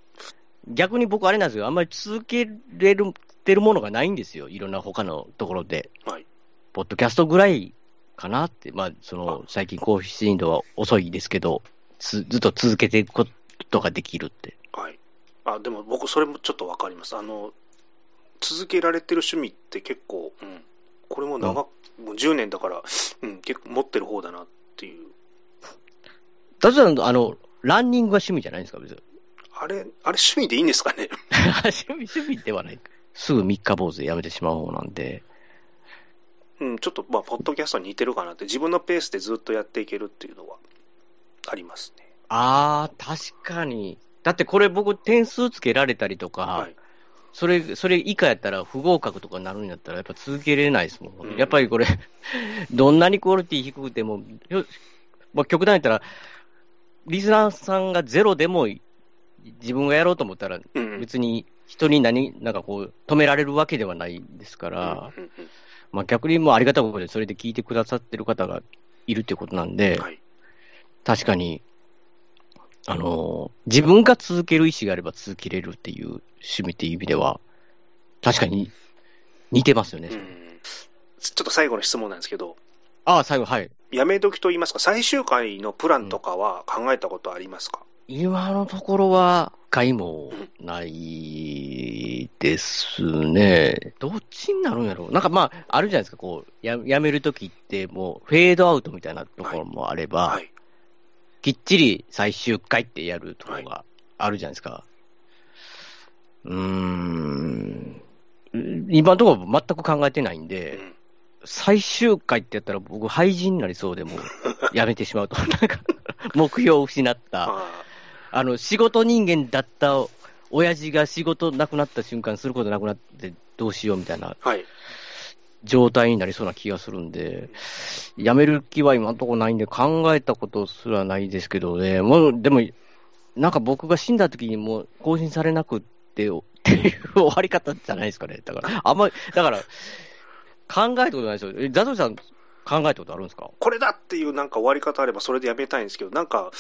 逆に僕あれなんですよ、あんまり続けれる、てるものがないんですよ。いろんな他のところで。はい。ポッドキャストぐらいかなって、まあ、その、最近更新度は遅いですけど、つずっと続けていくことができるって。はい。あ、でも僕それもちょっとわかります。あの、続けられてる趣味って結構、うん、ここれも長く、もう10年だから、うん、結構持ってる方だなっていう。だってあの、ランニングが趣味じゃないんですか、別に。あれ、あれ趣味でいいんですかね？<laughs> 趣味、趣味ではない。すぐ三日坊主でやめてしまう方なんで。うん、ちょっと、まあ、ポッドキャストに似てるかなって、自分のペースでずっとやっていけるっていうのはありますね。あー、確かに。だってこれ僕点数つけられたりとか、はい。それ、それ以下やったら不合格とかになるんやったらやっぱ続けれないですもん。うんやっぱりこれ、<laughs> どんなにクオリティ低くても、よまあ、極端に言ったら、リスナーさんがゼロでも自分がやろうと思ったら。別に人に何、なんかこう、止められるわけではないですから、まあ逆にもうありがたいことでそれで聞いてくださってる方がいるってことなんで、うんはい。確かに、あのー自分が続ける意思があれば続けれるっていう趣味っていう意味では、確かに似てますよね。うん。ちょっと最後の質問なんですけど、ああ、最後、はい。やめ時と言いますか、最終回のプランとかは考えたことありますか、今のところは、一回もないですね。どっちになるんやろ？う。なんかまあ、あるじゃないですか、こう、ややめるときって、もう、フェードアウトみたいなところもあれば、はい。きっちり最終回ってやるところがあるじゃないですか。うーん。今のところ全く考えてないんうで、ん。最終回ってやったら僕、廃人になりそうでもう、<laughs> やめてしまうと。<laughs> なんか、目標を失った。ああの、仕事人間だった親父が仕事なくなった瞬間、することなくなってどうしようみたいなーはい。状態になりそうな気がするんで、やめる気は今のところないんで、考えたことすらないですけどね、もう、でも、なんか僕が死んだ時にもう更新されなくって、っていう終わり方じゃないですかね。だから、あんまり、だから、考えたことないですよ。え、ザトさん、考えたことあるんですか？これだっていうなんか終わり方あればそれでやめたいんですけど、なんか、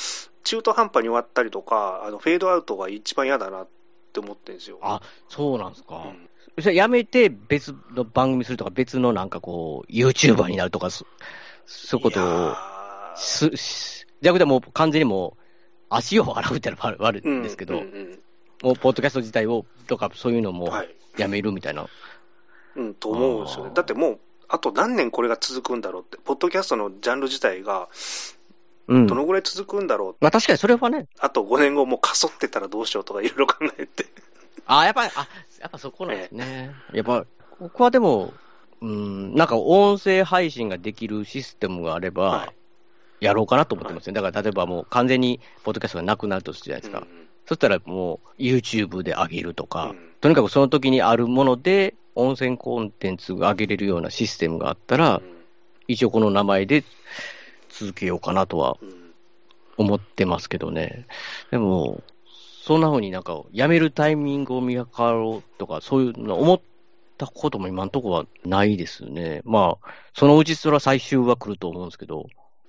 中途半端に終わったりとか、あの、フェードアウトが一番嫌だなって思ってるんですよ。あ、そうなんですか。うんそれやめて別の番組するとか、別のなんかこう、YouTuber になるとか、そそういうこといをやーす、し逆でもう完全にもう、足を洗うってのは悪いんですけど、うんうんもう、ポッドキャスト自体を、とか、そういうのもうんはい。やめるみたいな。うん、と思うんですよねだってもう、あと何年これが続くんだろうって、ポッドキャストのジャンル自体がうん。どのぐらい続くんだろう、まあ確かにそれはね、あと5年後もうかそってたらどうしようとかいろいろ考えて。あ、やっぱり、あ、やっぱそこなんですね。やっぱ、ここはでも、うん、なんか音声配信ができるシステムがあれば、はいやろうかなと思ってますね。だから例えばもう完全にポッドキャストがなくなるとするじゃないですか。うんそしたらもう YouTube で上げるとか、うんとにかくその時にあるもので温泉コンテンツが上げれるようなシステムがあったら、一応この名前で続けようかなとはうんうん思ってますけどね。でも、そんな風になんか、やめるタイミングを見計ろうとか、そういうの思ったことも今のところはないですね。まあ、そのうちそれは最終は来ると思うんですけど、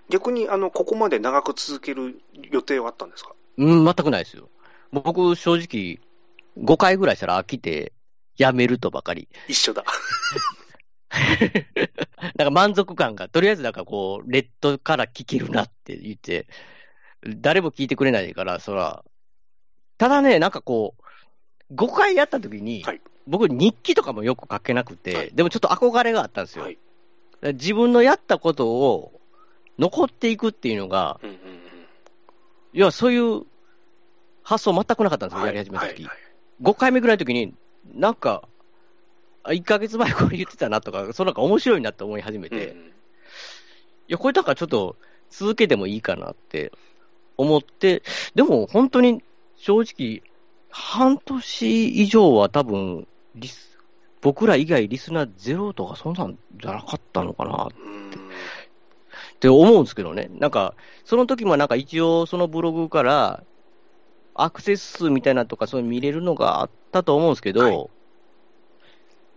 逆に、あの、ここまで長く続ける予定はあったんですか？うん、全くないですよ。僕、正直、5回ぐらいしたら飽きて、やめるとばかり。一緒だ。<laughs> なんか満足感が、とりあえずなんかこう、レッドから聞けるなって言って、誰も聞いてくれないから、そら。ただね、なんかこう、5回やった時に、はい僕日記とかもよく書けなくて、はいでもちょっと憧れがあったんですよ。はい自分のやったことを残っていくっていうのが、うんうんうんいや、そういう発想全くなかったんですよ、はいやり始めた時。はいはい5回目ぐらいの時に、なんか、あ1ヶ月前これ言ってたなとか、そのなんか面白いなって思い始めて、うんうん。いや、これだからちょっと続けてもいいかなって思って、でも本当に正直、半年以上は多分リス、僕ら以外リスナーゼロとかそんなんじゃなかったのかなっうん。て思うんですけどね。なんか、その時もなんか一応そのブログからアクセス数みたいなのとかそういうの見れるのがあったと思うんですけど、はい。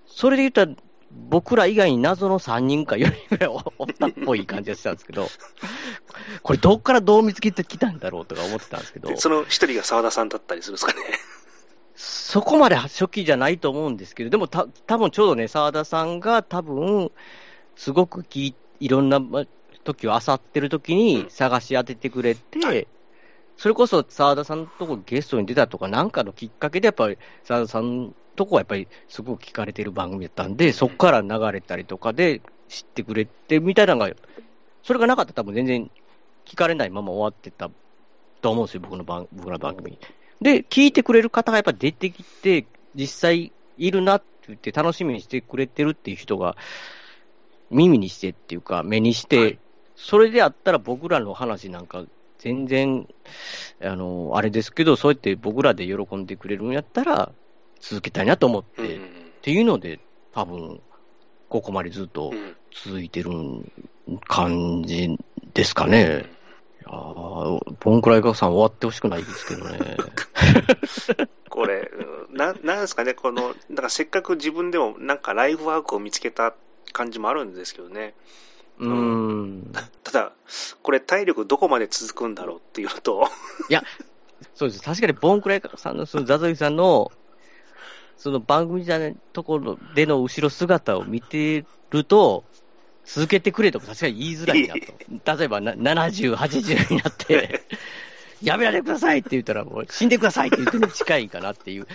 それで言ったら僕ら以外に謎の3人か4人ぐらいおおったっぽい感じがしたんですけど、<laughs> これどっからどう見つけてきたんだろうとか思ってたんですけどで、その一人が澤田さんだったりするんですかね？そこまで初期じゃないと思うんですけど、でもた多分ちょうどね、澤田さんが多分、すごくきいろんなま時を漁ってる時うにん。探し当ててくれて、はいそれこそ澤田さんのとこゲストに出たとかなんかのきっかけで、やっぱり澤田さんとこはやっぱりすごく聞かれてる番組だったんで、そこから流れたりとかで知ってくれてみたいなのが、それがなかったら多分全然聞かれないまま終わってたと思うんですよ、僕の番僕の番組。で、聞いてくれる方がやっぱ出てきて、実際いるなって言って楽しみにしてくれてるっていう人が、耳にしてっていうか、目にして、はい。それであったら僕らの話なんか全然、あの、あれですけど、そうやって僕らで喜んでくれるんやったら、続けたいなと思って、っていうので、多分、ここまでずっとうん続いてる感じですかね。いやーボンクライガーさん終わってほしくないですけどね。<laughs> これ、うんななんですかね、この、だからせっかく自分でもなんかライフワークを見つけた感じもあるんですけどね。うーん。ただ、これ体力どこまで続くんだろうっていうのと、そうです。確かにボンクライさんの、そのザゾイさんの、その番組じゃないところでの後ろ姿を見てると、続けてくれとも確かに言いづらいなと。例えばな70、80になって、<laughs> やめられてくださいって言ったら、もう死んでくださいって言ってるのに近いかなっていう。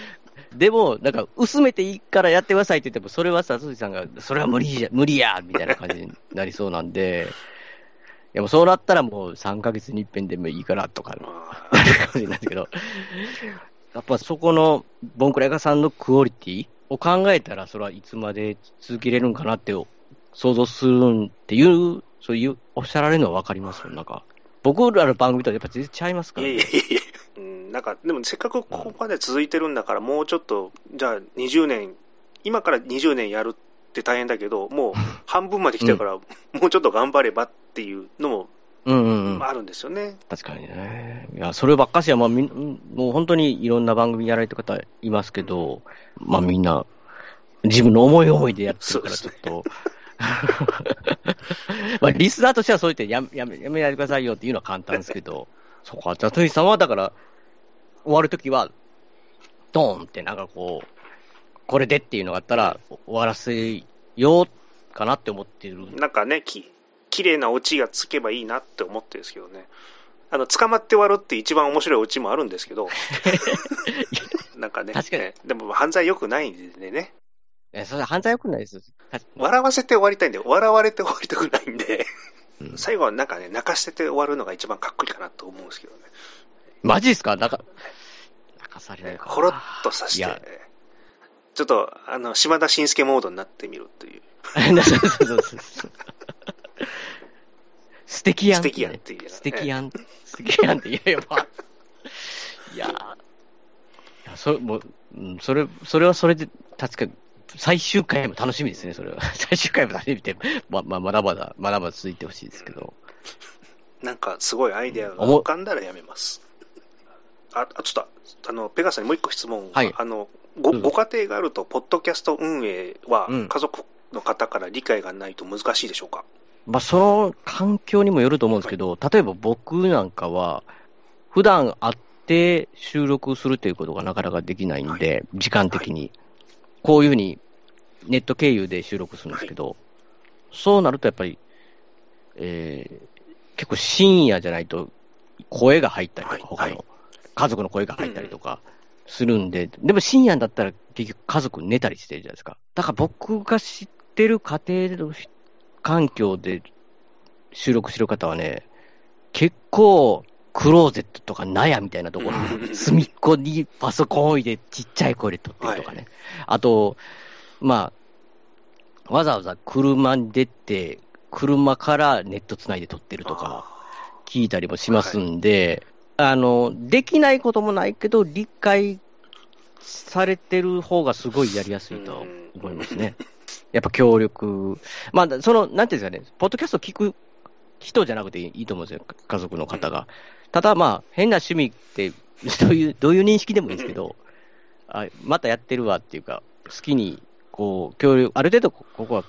でも、なんか、薄めていいからやってくださいって言っても、それはさ、鈴木さんが、それは無理じゃ、無理やみたいな感じになりそうなんで、でもそうなったらもう3ヶ月に一遍でもいいからとか、なるかもしれないですけど、やっぱそこの、ボンクライガさんのクオリティを考えたら、それはいつまで続けれるんかなって想像するんっていう、そういう、おっしゃられるのはわかりますよ、なんか。僕らの番組とはやっぱ全然ちゃいます、から、ね。うん、なんか、でもせっかくここまで続いてるんだから、もうちょっと、じゃあ20年、今から20年やるって大変だけど、もう <laughs> 半分まで来てるから、もうちょっと頑張ればっていうのもうんうんうん。あるんですよね。確かにね。いや、そればっかしは、まあ、もう本当にいろんな番組やられてる方いますけど、まあみんな、自分の思い思いでやってるから、ちょっと。<laughs> まあ、リスナーとしてはそう言ってやめ、やめ、やめないでくださいよっていうのは簡単ですけど、そこは、じゃあ、トイさんはだから、終わるときは、ドーンってなんかこう、これでっていうのがあったら、終わらせようかなって思ってる。なんかね、き綺麗なオチがつけばいいなって思ってるんですけどね。あの、捕まって終わるって一番面白いオチもあるんですけど、<laughs> なんかね、確かに。ねでも犯罪良くないんでね、え、それ犯罪良くないです笑わせて終わりたいんで、笑われて終わりたくないんで、うん最後はなんかね、泣かしてて終わるのが一番かっこいいかなと思うんですけどね。マジですか？なんか、泣かされないかな。ほろっとさしていや、ちょっと、あの、島田紳介モードになってみるっていう。<laughs> そうそうそうそう。素敵やん、素敵やんっていう素敵やん。素敵やんって言えば。いやーいや、それ、もう、うん、それ、それはそれで、確かに、最終回も楽しみですね、それは。<laughs> 最終回も楽しみで、ま、まあ、まだまだ、まだまだ続いてほしいですけど。なんか、すごいアイデアが浮かんだらやめます。あ、あちょっと、あの、ペガさんにもう一個質問がはいあの、ご、ご家庭があると、ポッドキャスト運営はうん、家族の方から理解がないと難しいでしょうか、まあ、その環境にもよると思うんですけど、例えば僕なんかは、普段会って収録するということがなかなかできないんで、時間的に。こういうふうにネット経由で収録するんですけど、そうなるとやっぱり、えー結構深夜じゃないと声が入ったりとか、はい他のはい。家族の声が入ったりとかするんで、でも深夜だったら結局家族寝たりしてるじゃないですか。だから僕が知ってる家庭の環境で収録してる方はね、結構、クローゼットとか納屋みたいなところ <laughs> 隅っこにパソコン置いてちっちゃい声で撮ってるとかね。あと、まあ、わざわざ車に出て、車からネットつないで撮ってるとか、聞いたりもしますんで、あの、できないこともないけど、理解されてる方がすごいやりやすいと思いますね。やっぱ協力。まあ、その、なんていうんですかね、ポッドキャスト聞く人じゃなくていいと思うんですよ、家族の方が。ただまあ、変な趣味って、どういう、<laughs> どういう認識でもいいんですけど、あまたやってるわっていうか、好きに、こう、協力、ある程度ここは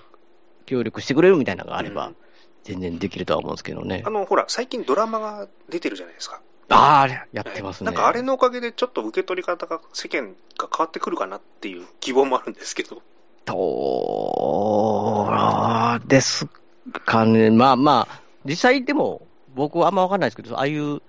協力してくれるみたいなのがあればうん、全然できるとは思うんですけどねあ。の、ほら、最近ドラマが出てるじゃないですか。ああ、やってますね。なんかあれのおかげでちょっと受け取り方が世間が変わってくるかなっていう希望もあるんですけど。どうですかね。まあまあ、実際でも、僕はあんまわかんないですけど、ああいう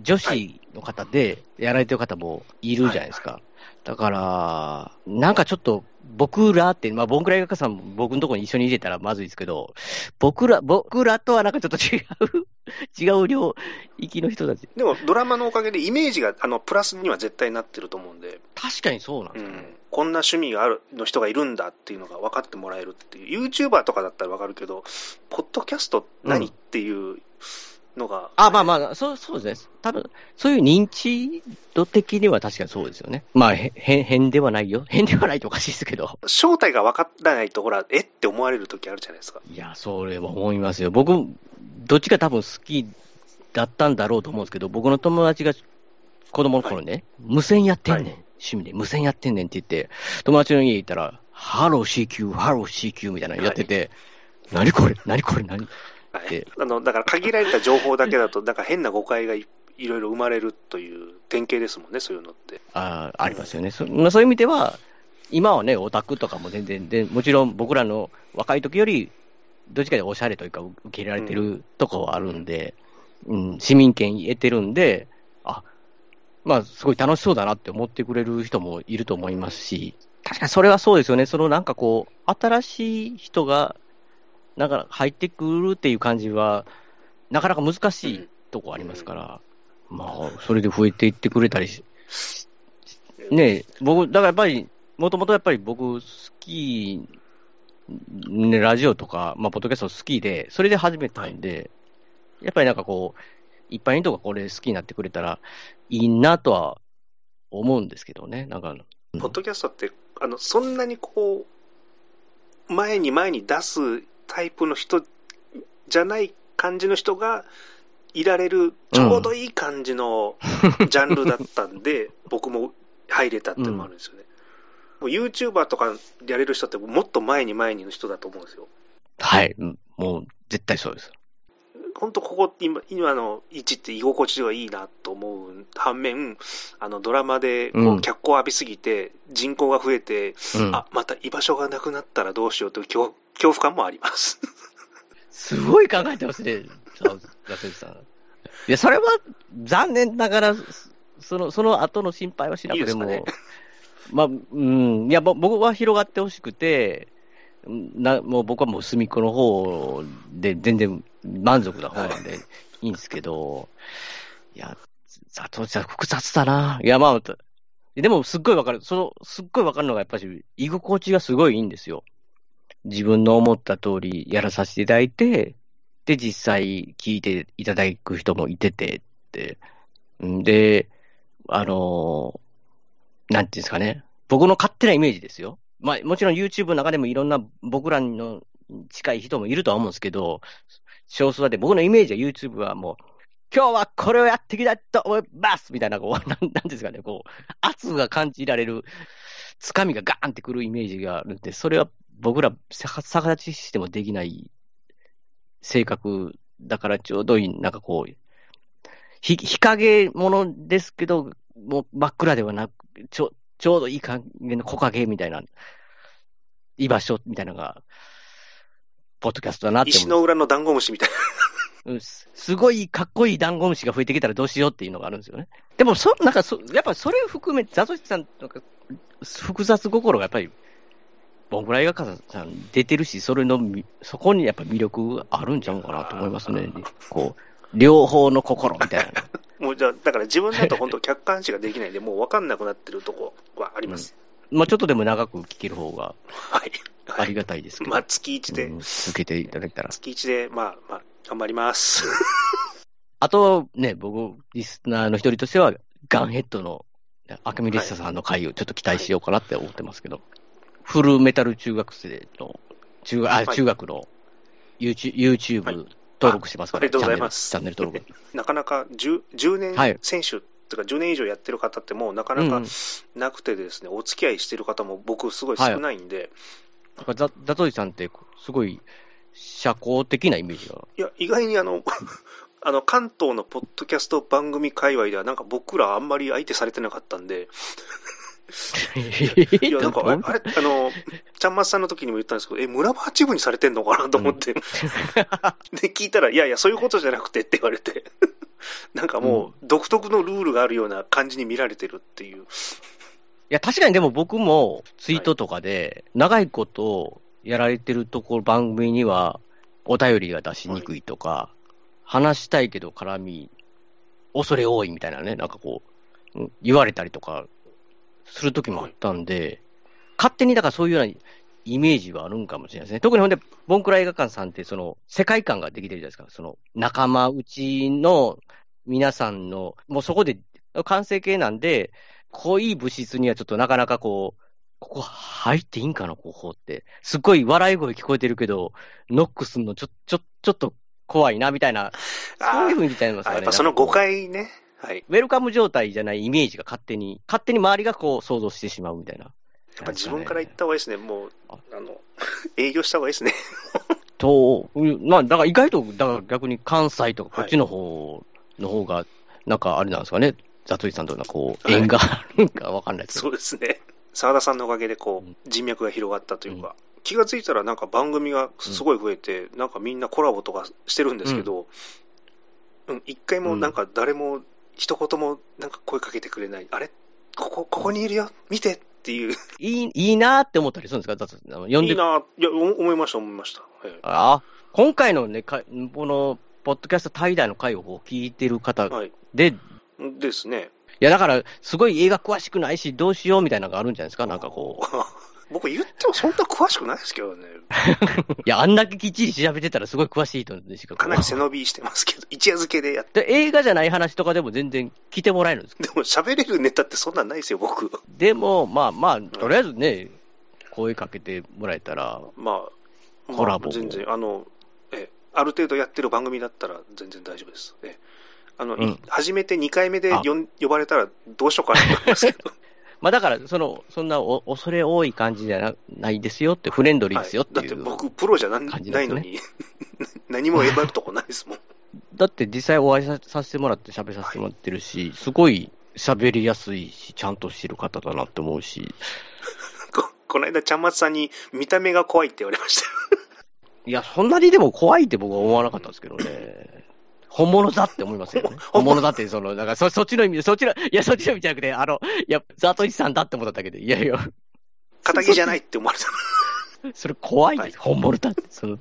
女子の方でやられてる方もいるじゃないですか。だから、なんかちょっと、僕らって、まあ、僕ら映画家さんも僕のところに一緒に入れたらまずいですけど、僕ら、僕らとはなんかちょっと違う、<laughs> 違う領域の人たち。でもドラマのおかげでイメージがあのプラスには絶対なってると思うんで、確かにそうなんでうすよね。ん、こんな趣味があるの人がいるんだっていうのが分かってもらえるっていう、YouTuber とかだったら分かるけど、ポッドキャスト何、うんっていうのが、あ、まあまあ、そう、そうですね。多分、そういう認知度的には確かにそうですよね。まあ、へ変、変ではないよ。変ではないとおかしいですけど。正体が分からないと、ほら、えって思われる時あるじゃないですか。いや、それは思いますよ。僕、どっちが多分好きだったんだろうと思うんですけど、僕の友達が子供の頃ね、無線やってんねん、はい趣味で無線やってんねんって言って、友達の家行ったら、 Hello CQ、Hello CQ みたいなのやってて、何これ何これ何？はいで、あのだから限られた情報だけだと、なんか変な誤解がいいろいろ生まれるという典型ですもんね、そういうのって。あーありますよね。そまあ、そういう意味では、今はね、オタクとかも全然で、もちろん僕らの若い時より、どっちかでおしゃれというか、受け入れられてるとこはあるんで、うん、市民権得てるんで、あまあ、すごい楽しそうだなって思ってくれる人もいると思いますし、確かにそれはそうですよね。そのなんかこう、新しい人が、なんか入ってくるっていう感じは、なかなか難しいとこありますから、まあ、それで増えていってくれたりしねえ、僕、だからやっぱり、もともとやっぱり僕、好き、ね、ラジオとか、まあ、ポッドキャスト好きで、それで始めたんで、やっぱりなんかこう、一般の人がこれ好きになってくれたらいいなとは思うんですけどね、なんか、うん。ポッドキャストって、あのそんなにこう、前に前に出すタイプの人じゃない感じの人がいられる、ちょうどいい感じの <laughs> ジャンルだったんで、僕も入れたっていうのもあるんですよね。もう YouTuber とかやれる人って、もっと前に前にの人だと思うんですよ。はい、うんもう絶対そうです。本当ここ今今の位置って居心地がいいなと思う反面あのドラマでこうんう脚光を浴びすぎて人口が増えて、うんあまた居場所がなくなったらどうしようという恐恐怖感もありますすごい考えてますね、ガセさん。いや、それは残念ながら、その、その後の心配はしなくても、いいまあ、うん、いや、ぼ僕は広がってほしくて、な、もう僕はもう隅っこの方で全然満足な方なんでいいんですけど、いや、佐藤さん複雑だな。いや、まあ、でもすっごいわかる。その、すっごいわかるのがやっぱり、居心地がすごいいいんですよ。自分の思った通りやらさせていただいて、で、実際聞いていただく人もいててって。んで、あのなんていうんですかね。僕の勝手なイメージですよ。まあ、もちろん YouTube の中でもいろんな僕らの近い人もいるとは思うんですけど、少数派で僕のイメージは YouTube はもう、今日はこれをやっていきたいと思いますみたいな、こう、<laughs> なんなんですかね、こう、圧が感じられる、つかみがガーンってくるイメージがあるんで、それは僕ら逆逆立ちしてもできない性格だからちょうどいい、なんかこう、ひ日陰ものですけど、もう真っ暗ではなく、ちょちょうどいい感じの木陰みたいな、居場所みたいなのが、ポッドキャストだなって。石の裏のダンゴムシみたいうんすすごいかっこいいダンゴムシが増えてきたらどうしようっていうのがあるんですよね。でも、そ、なんかそ、やっぱそれを含めて、ザトシさんとか、複雑心がやっぱり、ボングラ映画家さん出てるし、それのみ、そこにやっぱ魅力あるんちゃうかなと思いますね。こう、両方の心みたいな。な <laughs> もうじゃあだから自分だと本当客観視ができないんでもう分かんなくなってるとこはあります、まあちょっとでも長く聞ける方がはい、ありがたいですけど。<laughs> まあ月1で、うん続けていただけたら。月1でまあまあ頑張ります <laughs> あとね、僕、リスナーの一人としては、ガンヘッドの赤見レッサさんの回をちょっと期待しようかなって思ってますけど、フルメタル中学生の、中学、あ、はい。中学の YouTube, YouTube はい。登録してますから、あありがとうございます。チャンネル登録。なかなか 10, 10はい。年選手とか10年以上やってる方ってもうなかなかうんなくてですね、お付き合いしてる方も僕すごい少ないんで、なんかザザトリさんって、すごい社交的なイメージが。いや、意外にあの、<laughs> あの、関東のポッドキャスト番組界隈ではなんか僕らあんまり相手されてなかったんで、<laughs> いや、なんか、あれ、あの、ちゃんまつさんの時にも言ったんですけど、え、村場八分にされてんのかなと思って、<laughs> で、聞いたら、いやいや、そういうことじゃなくてって言われて、<laughs> なんかもう、独特のルールがあるような感じに見られてるっていう。いや、確かにでも僕もツイートとかで、長いことやられてるところ、番組にはお便りが出しにくいとか、話したいけど絡み、恐れ多いみたいなね、なんかこう、うん言われたりとかする時もあったんで、勝手にだからそういうようなイメージはあるんかもしれないですね。特にほんで、ボンクラ映画館さんって、その、世界観ができてるじゃないですか。その、仲間内の皆さんの、もうそこで、完成形なんで、濃い物質にはちょっとなかなかこう、ここ入っていいんかな、ここって。すっごい笑い声聞こえてるけど、ノックすんのちょ、ちょ、ちょっと怖いな、みたいな、そういうふうに言っちゃいますかね。あやっぱその誤解ね。はい。ウェルカム状態じゃないイメージが勝手に、勝手に周りがこう想像してしまうみたいな。やっぱ自分から言った方がいいですね。もう、あの、営業した方がいいですね。と、うんまあ、だから意外と、だから逆に関西とかこっちの方の方が、なんかあれなんですかね。ザトリさんとのこう、はい縁があるんかわかんないですけど。そうですね。澤田さんのおかげでこうんう、人脈が広がったというか、気がついたらなんか番組がすごい増えて、なんかみんなコラボとかしてるんですけど、うん、一回もなんか誰も一言もなんか声かけてくれない。あれ？ここ、ここにいるよ？見てっていう。いい、いいなって思ったりするんですか？ザトリさん。呼んでいいな、いや、お思いました、思いました。はいあ今回のね、かこの、ポッドキャスト対談の回を聞いてる方はい。で、いですね。や、だから、すごい映画詳しくないし、どうしようみたいなのがあるんじゃないですか？なんかこう。<laughs> 僕言ってもそんな詳しくないですけどね。<laughs> いや、あんだけきっちり調べてたらすごい詳しい人でしかこうかなり背伸びしてますけど、一夜漬けでやって。で映画じゃない話とかでも全然聞いてもらえるんですでも喋れるネタってそんなんないですよ、僕。でも、まあまあ、とりあえずね、声かけてもらえたら、まあ、コラボまあ全然、あの、え、ある程度やってる番組だったら全然大丈夫です。えあの、いうん初めて2回目であ呼ん呼ばれたらどうしようかなと思いますけど。まあだから、その、そんなお恐れ多い感じじゃなないですよって、フレンドリーですよっていう。はいだって僕、プロじゃなないのに、<laughs> 何も選ぶとこないですもん。<laughs> だって実際お会いささせてもらって喋らせてもらってるし、すごい喋りやすいし、ちゃんとしてる方だなって思うし、<laughs> ここの間、ちゃんまつさんに見た目が怖いって言われましたよ。いや、そんなにでも怖いって僕は思わなかったんですけどね。本物だって思いますよね。<laughs> 本物だって、その、なんかそ、そっちの意味で、そっちの、いや、そっちの意味じゃなくて、あの、いや、ザトシさんだって思っただけで、いやいや、仇じゃないって思われた。<laughs> それ怖いです、はい本物だって。その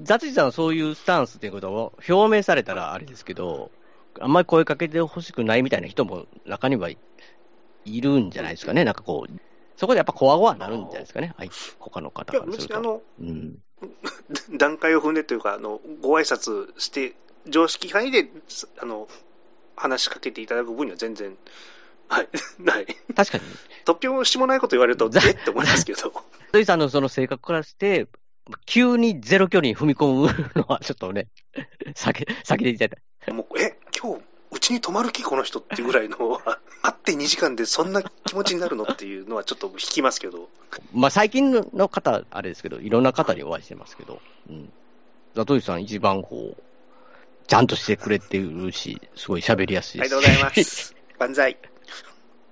ザトシさんはそういうスタンスっていうことを表明されたらあれですけど、あんまり声かけてほしくないみたいな人も中にはいいるんじゃないですかね。なんかこう、そこでやっぱこわごわになるんじゃないですかね。はい、他の方いや、からすると。別にあの、うん。<laughs> 段階を踏んでというか、あの、ご挨拶して、常識範囲で、あの、話しかけていただく分には全然、はい、<laughs> ない。確かに、突拍子もないこと言われると、ざえって思いますけど。ザトシさんのその性格からして、急にゼロ距離に踏み込むのはちょっとね、避け、避けていただいた。もう、え、今日、うちに泊まる気この人っていうぐらいの、<laughs> 会って2時間でそんな気持ちになるのっていうのはちょっと引きますけど、まあ最近の方、あれですけど、いろんな方にお会いしてますけど、うん。ザトシさん一番こう、ちゃんとしてくれてるし、すごい喋りやすいし。ありがとうございま。す。万歳。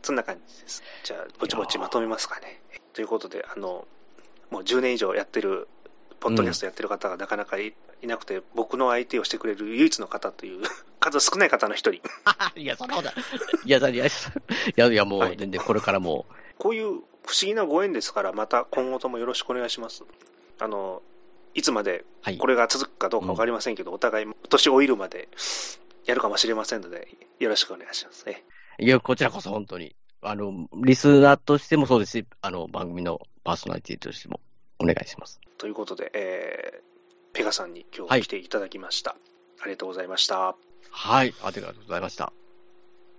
そんな感じです。じゃあ、ぼちぼちまとめますかね。ということで、あの、もう10年以上やってる、ポッドキャストやってる方がなかなかいいなくて、僕の相手をしてくれる唯一の方という、数少ない方の一人。<laughs> いや、そんなことない。いや、いや、いや、いや、もはいう全然これからもこういう不思議なご縁ですから、また今後ともよろしくお願いします。あの、いつまではい。これが続くかどうかわかりませんけど、お互い年老いるまでやるかもしれませんので、よろしくお願いしますね。いや、こちらこそ本当に。あの、リスナーとしてもそうですし、あの、番組のパーソナリティとしてもお願いします。ということで、えー、ペガさんに今はい日来ていただきました。ありがとうございました。はい。ありがとうございました。